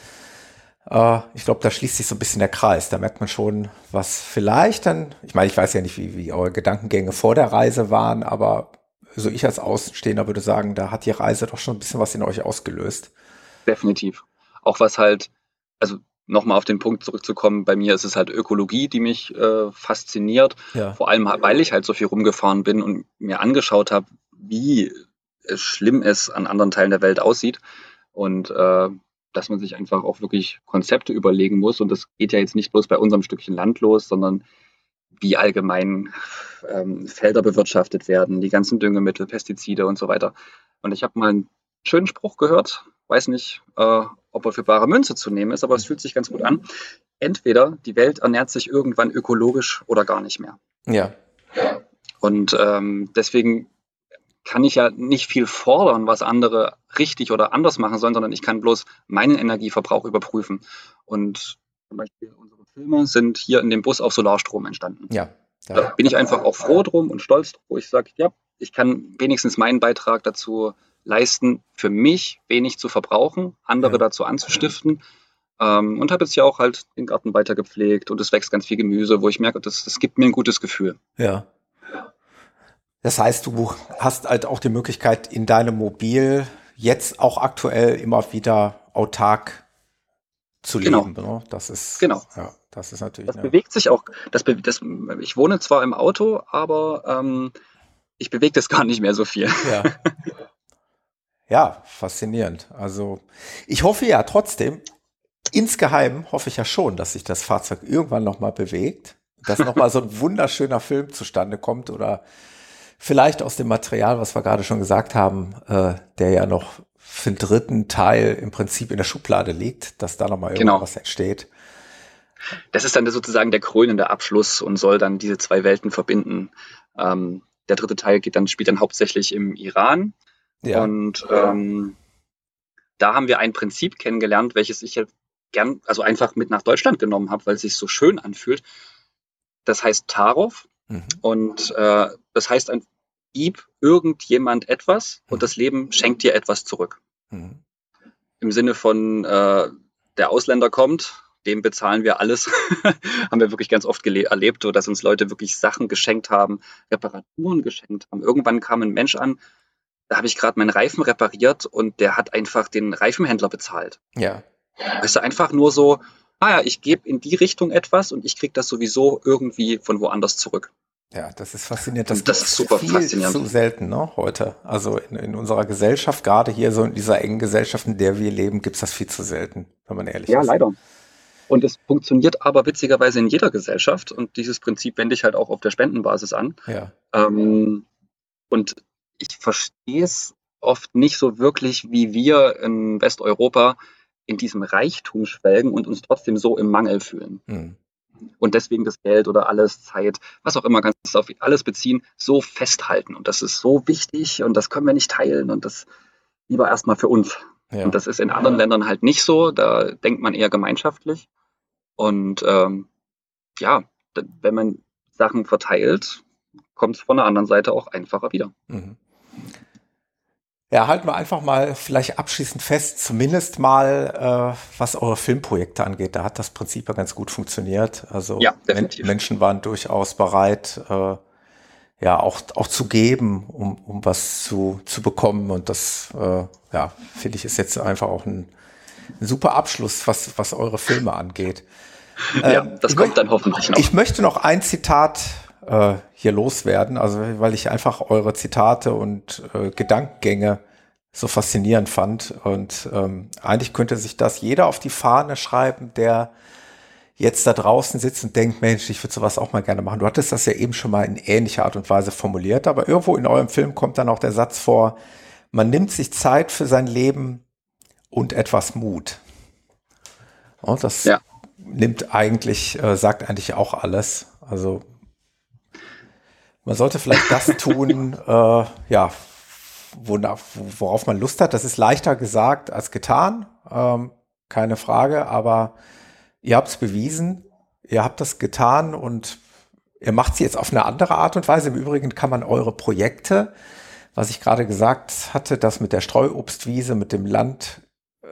Äh, ich glaube, da schließt sich so ein bisschen der Kreis. Da merkt man schon, was vielleicht dann, ich meine, ich weiß ja nicht, wie, wie eure Gedankengänge vor der Reise waren, aber so ich als Außenstehender würde sagen, da hat die Reise doch schon ein bisschen was in euch ausgelöst. Definitiv. Auch was halt, also nochmal auf den Punkt zurückzukommen, bei mir ist es halt Ökologie, die mich äh, fasziniert. Ja. Vor allem, weil ich halt so viel rumgefahren bin und mir angeschaut habe, wie schlimm es an anderen Teilen der Welt aussieht. Und äh, dass man sich einfach auch wirklich Konzepte überlegen muss. Und das geht ja jetzt nicht bloß bei unserem Stückchen Land los, sondern wie allgemein ähm, Felder bewirtschaftet werden, die ganzen Düngemittel, Pestizide und so weiter. Und ich habe mal einen schönen Spruch gehört, weiß nicht, äh, ob er für bare Münze zu nehmen ist, aber es fühlt sich ganz gut an. Entweder die Welt ernährt sich irgendwann ökologisch oder gar nicht mehr. Ja. Und ähm, deswegen kann ich ja nicht viel fordern, was andere richtig oder anders machen sollen, sondern ich kann bloß meinen Energieverbrauch überprüfen. Und zum Beispiel unsere Filme sind hier in dem Bus auf Solarstrom entstanden. Ja. Da bin ich einfach auch froh drum und stolz, wo ich sage, ja, ich kann wenigstens meinen Beitrag dazu leisten, für mich wenig zu verbrauchen, andere ja. dazu anzustiften. Ähm, und habe jetzt ja auch halt den Garten weiter gepflegt und es wächst ganz viel Gemüse, wo ich merke, das, das gibt mir ein gutes Gefühl. Ja. Das heißt, du hast halt auch die Möglichkeit, in deinem Mobil jetzt auch aktuell immer wieder autark zu genau. leben. Ne? Das ist genau. Ja, das ist natürlich. Das bewegt sich auch. Das, das, ich wohne zwar im Auto, aber ähm, ich bewege das gar nicht mehr so viel. Ja. Ja, faszinierend. Also ich hoffe ja trotzdem, insgeheim hoffe ich ja schon, dass sich das Fahrzeug irgendwann nochmal bewegt, dass nochmal so ein wunderschöner Film zustande kommt oder vielleicht aus dem Material, was wir gerade schon gesagt haben, äh, der ja noch für den dritten Teil im Prinzip in der Schublade liegt, dass da nochmal irgendwas genau. entsteht. Das ist dann sozusagen der krönende Abschluss und soll dann diese zwei Welten verbinden. Ähm, der dritte Teil geht dann, spielt dann hauptsächlich im Iran. Ja. Und ähm, da haben wir ein Prinzip kennengelernt, welches ich jetzt gern, also einfach mit nach Deutschland genommen habe, weil es sich so schön anfühlt. Das heißt Tarov. Mhm. Und äh, das heißt ein gib irgendjemand etwas und mhm. das Leben schenkt dir etwas zurück. Mhm. Im Sinne von äh, der Ausländer kommt, dem bezahlen wir alles. haben wir wirklich ganz oft erlebt, so dass uns Leute wirklich Sachen geschenkt haben, Reparaturen geschenkt haben. Irgendwann kam ein Mensch an, da habe ich gerade meinen Reifen repariert und der hat einfach den Reifenhändler bezahlt. Ja. Weißt du, einfach nur so, ah ja, ich gebe in die Richtung etwas und ich kriege das sowieso irgendwie von woanders zurück. Ja, das ist faszinierend. Das, das ist super viel faszinierend. zu selten, ne, heute. Also in, in unserer Gesellschaft, gerade hier so in dieser engen Gesellschaft, in der wir leben, gibt's das viel zu selten, wenn man ehrlich ja, ist. Ja, leider. Und es funktioniert aber witzigerweise in jeder Gesellschaft. Und dieses Prinzip wende ich halt auch auf der Spendenbasis an. Ja. Ähm, und ich verstehe es oft nicht so wirklich, wie wir in Westeuropa in diesem Reichtum schwelgen und uns trotzdem so im Mangel fühlen. Mhm und deswegen das Geld oder alles, Zeit, was auch immer, kannst du auf alles beziehen, so festhalten. Und das ist so wichtig und das können wir nicht teilen und das lieber erstmal für uns. Ja. Und das ist in anderen Ländern halt nicht so. Da denkt man eher gemeinschaftlich. Und ähm, ja, wenn man Sachen verteilt, kommt es von der anderen Seite auch einfacher wieder. Mhm. Ja, halten wir einfach mal vielleicht abschließend fest, zumindest mal, äh, was eure Filmprojekte angeht. Da hat das Prinzip ja ganz gut funktioniert. Also Ja, Men. Menschen waren durchaus bereit, äh, ja, auch, auch zu geben, um, um was zu, zu bekommen. Und das, äh, ja, finde ich, ist jetzt einfach auch ein, ein super Abschluss, was, was eure Filme angeht. ja, Ähm, das ich kommt dann hoffentlich noch. Ich möchte noch ein Zitat äh, hier loswerden, also weil ich einfach eure Zitate und äh, Gedankengänge so faszinierend fand. Und ähm, eigentlich könnte sich das jeder auf die Fahne schreiben, der jetzt da draußen sitzt und denkt, Mensch, ich würde sowas auch mal gerne machen. Du hattest das ja eben schon mal in ähnlicher Art und Weise formuliert, aber irgendwo in eurem Film kommt dann auch der Satz vor, man nimmt sich Zeit für sein Leben und etwas Mut. Und das Ja. nimmt eigentlich, äh, sagt eigentlich auch alles. Also man sollte vielleicht das tun, äh, ja, wonach, worauf man Lust hat. Das ist leichter gesagt als getan, ähm, keine Frage, aber ihr habt es bewiesen, ihr habt das getan und ihr macht es jetzt auf eine andere Art und Weise. Im Übrigen kann man eure Projekte, was ich gerade gesagt hatte, das mit der Streuobstwiese, mit dem Land,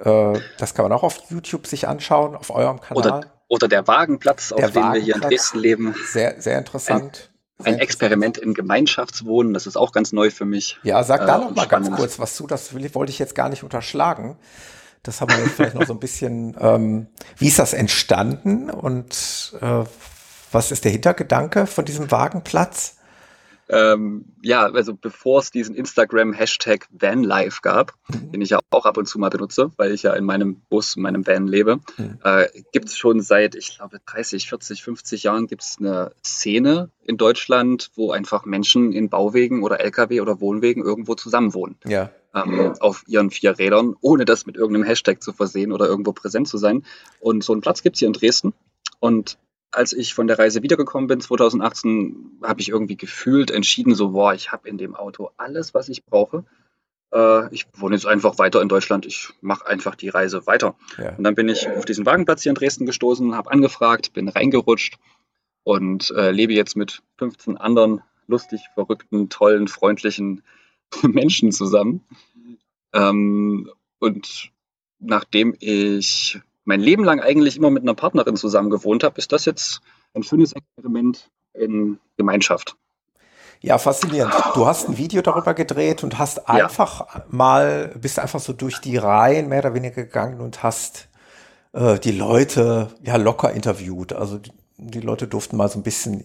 äh, das kann man auch auf YouTube sich anschauen, auf eurem Kanal. Oder, oder der Wagenplatz, auf Der dem wir hier in. Dresden leben. Sehr, sehr interessant. Sehr Ein. Experiment in Gemeinschaftswohnen, das ist auch ganz neu für mich. Ja, sag da Äh, noch mal ganz kurz was zu. Das will, wollte ich jetzt gar nicht unterschlagen. Das haben wir jetzt vielleicht noch so ein bisschen. Ähm, wie ist das entstanden und äh, was ist der Hintergedanke von diesem Wagenplatz? Ähm, ja, also bevor es diesen Instagram-Hashtag Vanlife gab, Mhm. den ich ja auch ab und zu mal benutze, weil ich ja in meinem Bus, in meinem Van lebe, Mhm. äh, gibt es schon seit, ich glaube, 30, 40, 50 Jahren gibt es eine Szene in Deutschland, wo einfach Menschen in Bauwegen oder Lkw oder Wohnwegen irgendwo zusammenwohnen. Ja. ähm, auf ihren vier Rädern, ohne das mit irgendeinem Hashtag zu versehen oder irgendwo präsent zu sein. Und so einen Platz gibt's hier in Dresden. Und als ich von der Reise wiedergekommen bin, 2018, habe ich irgendwie gefühlt entschieden, so, boah, ich habe in dem Auto alles, was ich brauche. Äh, ich wohne jetzt einfach weiter in Deutschland, ich mache einfach die Reise weiter. ja. Und dann bin ich auf diesen Wagenplatz hier in Dresden gestoßen, habe angefragt, bin reingerutscht und äh, lebe jetzt mit 15 anderen lustig, verrückten, tollen, freundlichen Menschen zusammen. Ähm, und nachdem ich mein Leben lang eigentlich immer mit einer Partnerin zusammen gewohnt habe, ist das jetzt ein schönes Experiment in Gemeinschaft. Ja, faszinierend. Du hast ein Video darüber gedreht und hast einfach mal, bist einfach so durch die Reihen mehr oder weniger gegangen und hast äh, die Leute ja locker interviewt. Also die, die Leute durften mal so ein bisschen,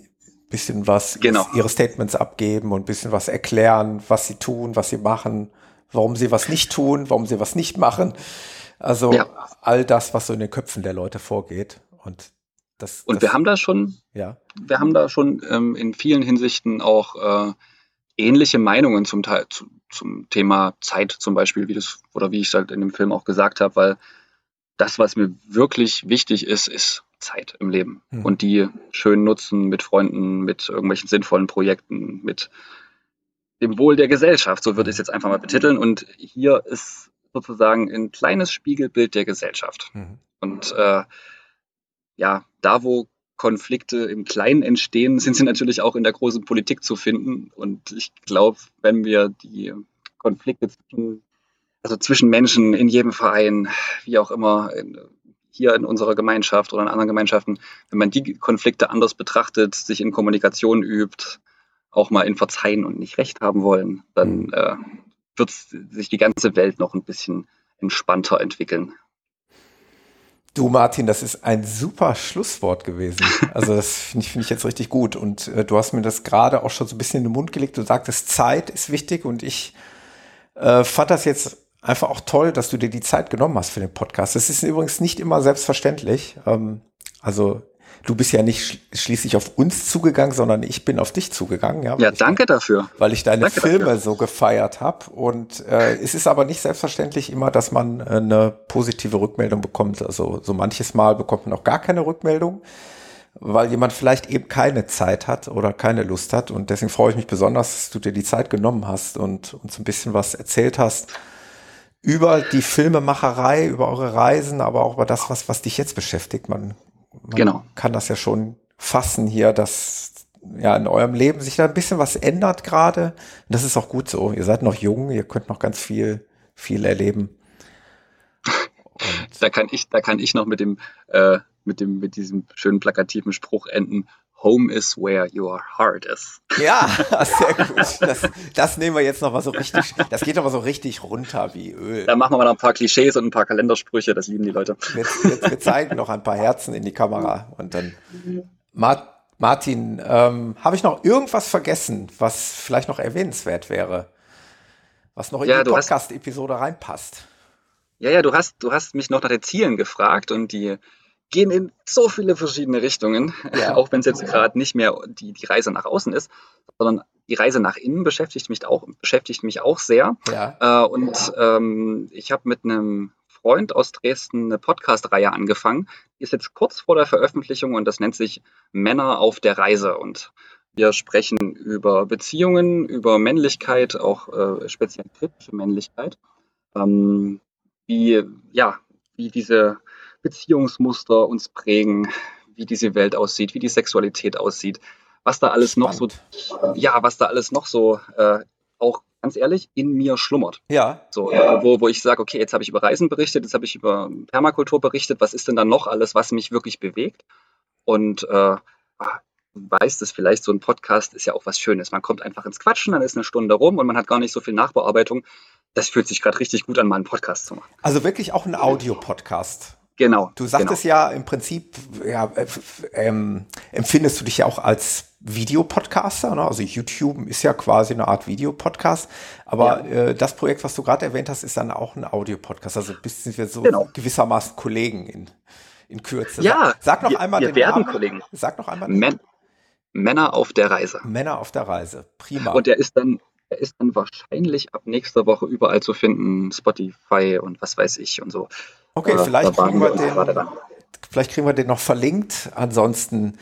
bisschen was, Genau. ihre Statements abgeben und ein bisschen was erklären, was sie tun, was sie machen, warum sie was nicht tun, warum sie was nicht machen. Also Ja. all das, was so in den Köpfen der Leute vorgeht. Und das, Und das, wir haben da schon ja. wir haben da schon ähm, in vielen Hinsichten auch äh, ähnliche Meinungen zum Teil zu, zum Thema Zeit zum Beispiel, wie das oder wie ich es halt in dem Film auch gesagt habe, weil das, was mir wirklich wichtig ist, ist Zeit im Leben Mhm. und die schön nutzen mit Freunden, mit irgendwelchen sinnvollen Projekten, mit dem Wohl der Gesellschaft, so würde ich es jetzt einfach mal betiteln. Und hier ist sozusagen ein kleines Spiegelbild der Gesellschaft. Mhm. Und äh, ja, da wo Konflikte im Kleinen entstehen, sind sie natürlich auch in der großen Politik zu finden. Und ich glaube, wenn wir die Konflikte zwischen, also zwischen Menschen in jedem Verein, wie auch immer, in, hier in unserer Gemeinschaft oder in anderen Gemeinschaften, wenn man die Konflikte anders betrachtet, sich in Kommunikation übt, auch mal in Verzeihen und nicht Recht haben wollen, dann äh, wird sich die ganze Welt noch ein bisschen entspannter entwickeln. Du, Martin, das ist ein super Schlusswort gewesen. Also das finde ich, finde ich jetzt richtig gut. Und äh, du hast mir das gerade auch schon so ein bisschen in den Mund gelegt. Du sagtest, Zeit ist wichtig und ich äh, fand das jetzt einfach auch toll, dass du dir die Zeit genommen hast für den Podcast. Das ist übrigens nicht immer selbstverständlich. Ähm, also du bist ja nicht sch schließlich auf uns zugegangen, sondern ich bin auf dich zugegangen. Ja, Ja, weil ich danke dafür. weil ich deine Danke Filme dafür. so gefeiert habe. Und äh, es ist aber nicht selbstverständlich immer, dass man äh, eine positive Rückmeldung bekommt. Also so manches Mal bekommt man auch gar keine Rückmeldung, weil jemand vielleicht eben keine Zeit hat oder keine Lust hat. Und deswegen freue ich mich besonders, dass du dir die Zeit genommen hast und uns ein bisschen was erzählt hast über die Filmemacherei, über eure Reisen, aber auch über das, was, was dich jetzt beschäftigt. Man, man Genau. kann das ja schon fassen hier, dass ja in eurem Leben sich da ein bisschen was ändert gerade. Und das ist auch gut so. Ihr seid noch jung, ihr könnt noch ganz viel, viel erleben. Und da kann ich, da kann ich noch mit dem, äh, mit dem, mit diesem schönen plakativen Spruch enden. Home is where your heart is. Ja, sehr gut. Das, das nehmen wir jetzt noch mal so richtig, das geht aber so richtig runter wie Öl. Da machen wir mal noch ein paar Klischees und ein paar Kalendersprüche, das lieben die Leute. Wir, wir, wir zeigen noch ein paar Herzen in die Kamera und dann Mart, Martin, ähm, habe ich noch irgendwas vergessen, was vielleicht noch erwähnenswert wäre? Was noch in ja, die Podcast-Episode reinpasst? Ja, ja, du hast, du hast mich noch nach den Zielen gefragt und die gehen in so viele verschiedene Richtungen, ja. auch wenn es jetzt gerade nicht mehr die, die Reise nach außen ist, sondern die Reise nach innen beschäftigt mich auch, beschäftigt mich auch sehr. Ja. Äh, und ähm, ich habe mit einem Freund aus Dresden eine Podcast-Reihe angefangen. Die ist jetzt kurz vor der Veröffentlichung und das nennt sich Männer auf der Reise. Und wir sprechen über Beziehungen, über Männlichkeit, auch äh, speziell kritische Männlichkeit. Ähm, wie, ja, wie diese Beziehungsmuster uns prägen, wie diese Welt aussieht, wie die Sexualität aussieht, was da alles Spannend. noch so, ja, was da alles noch so äh, auch ganz ehrlich in mir schlummert. Ja. So, äh, wo, wo ich sage, okay, jetzt habe ich über Reisen berichtet, jetzt habe ich über Permakultur berichtet, was ist denn dann noch alles, was mich wirklich bewegt? Und äh, weißt es vielleicht, so ein Podcast ist ja auch was Schönes. Man kommt einfach ins Quatschen, dann ist eine Stunde rum und man hat gar nicht so viel Nachbearbeitung. Das fühlt sich gerade richtig gut an, mal einen Podcast zu machen. Also wirklich auch ein Audio-Podcast. Genau. Du sagtest genau. ja im Prinzip, ja, äh, ähm, empfindest du dich ja auch als Videopodcaster, ne? also YouTube ist ja quasi eine Art Videopodcast, aber ja. äh, das Projekt, was du gerade erwähnt hast, ist dann auch ein Audiopodcast, also bist sind wir so genau. gewissermaßen Kollegen in, in Kürze. Ja, sag noch wir, einmal wir den werden Namen. Kollegen. Sag noch einmal. Men Männer auf der Reise. Männer auf der Reise, prima. Und der ist dann er ist dann wahrscheinlich ab nächster Woche überall zu finden, Spotify und was weiß ich und so. Okay, äh, vielleicht, kriegen wir den, vielleicht kriegen wir den noch verlinkt. Ansonsten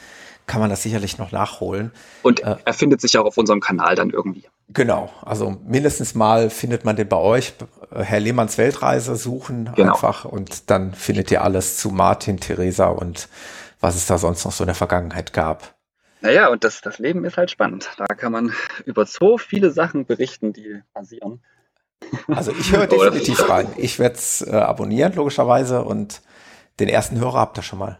kann man das sicherlich noch nachholen. Und äh, er findet sich auch auf unserem Kanal dann irgendwie. Genau, also mindestens mal findet man den bei euch. Herr Lehmanns Weltreise suchen genau. einfach und dann findet ihr alles zu Martin, Theresa und was es da sonst noch so in der Vergangenheit gab. Naja, und das, das Leben ist halt spannend. Da kann man über so viele Sachen berichten, die passieren. Also ich höre definitiv rein. Ich werde es äh, abonnieren, logischerweise, und den ersten Hörer habt ihr schon mal.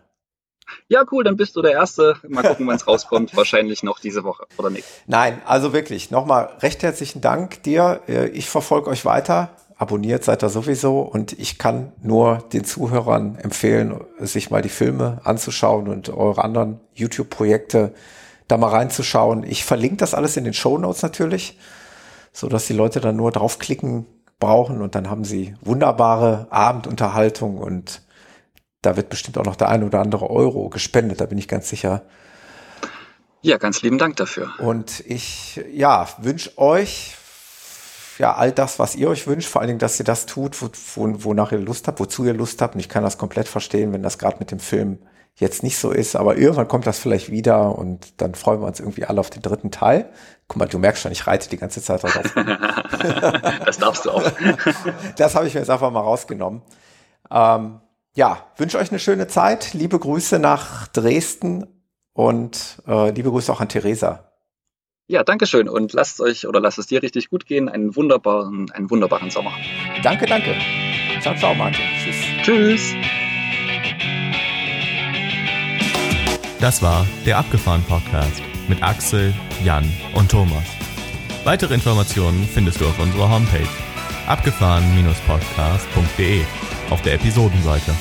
Ja, cool, dann bist du der Erste. Mal gucken, wann es rauskommt. Wahrscheinlich noch diese Woche oder nicht. Nein, also wirklich, nochmal recht herzlichen Dank dir. Äh, ich verfolge euch weiter. Abonniert seid ihr sowieso und ich kann nur den Zuhörern empfehlen, sich mal die Filme anzuschauen und eure anderen YouTube-Projekte da mal reinzuschauen. Ich verlinke das alles in den Show Notes natürlich, so dass die Leute dann nur draufklicken brauchen und dann haben sie wunderbare Abendunterhaltung und da wird bestimmt auch noch der ein oder andere Euro gespendet, da bin ich ganz sicher. Ja, ganz lieben Dank dafür. Und ich, ja, wünsche euch ja all das, was ihr euch wünscht, vor allen Dingen, dass ihr das tut, wo, wo, wonach ihr Lust habt, wozu ihr Lust habt. Und ich kann das komplett verstehen, wenn das gerade mit dem Film jetzt nicht so ist, aber irgendwann kommt das vielleicht wieder und dann freuen wir uns irgendwie alle auf den dritten Teil. Guck mal, du merkst schon, ich reite die ganze Zeit darauf. das darfst du auch. das habe ich mir jetzt einfach mal rausgenommen. Ähm, ja, wünsche euch eine schöne Zeit. Liebe Grüße nach Dresden und äh, liebe Grüße auch an Theresa. Ja, danke schön und lasst euch oder lasst es dir richtig gut gehen. Einen wunderbaren, einen wunderbaren Sommer. Danke, danke. Ciao, ciao, Martin. Tschüss. Tschüss. Das war der Abgefahren Podcast mit Axel, Jan und Thomas. Weitere Informationen findest du auf unserer Homepage abgefahren-podcast.de auf der Episodenseite.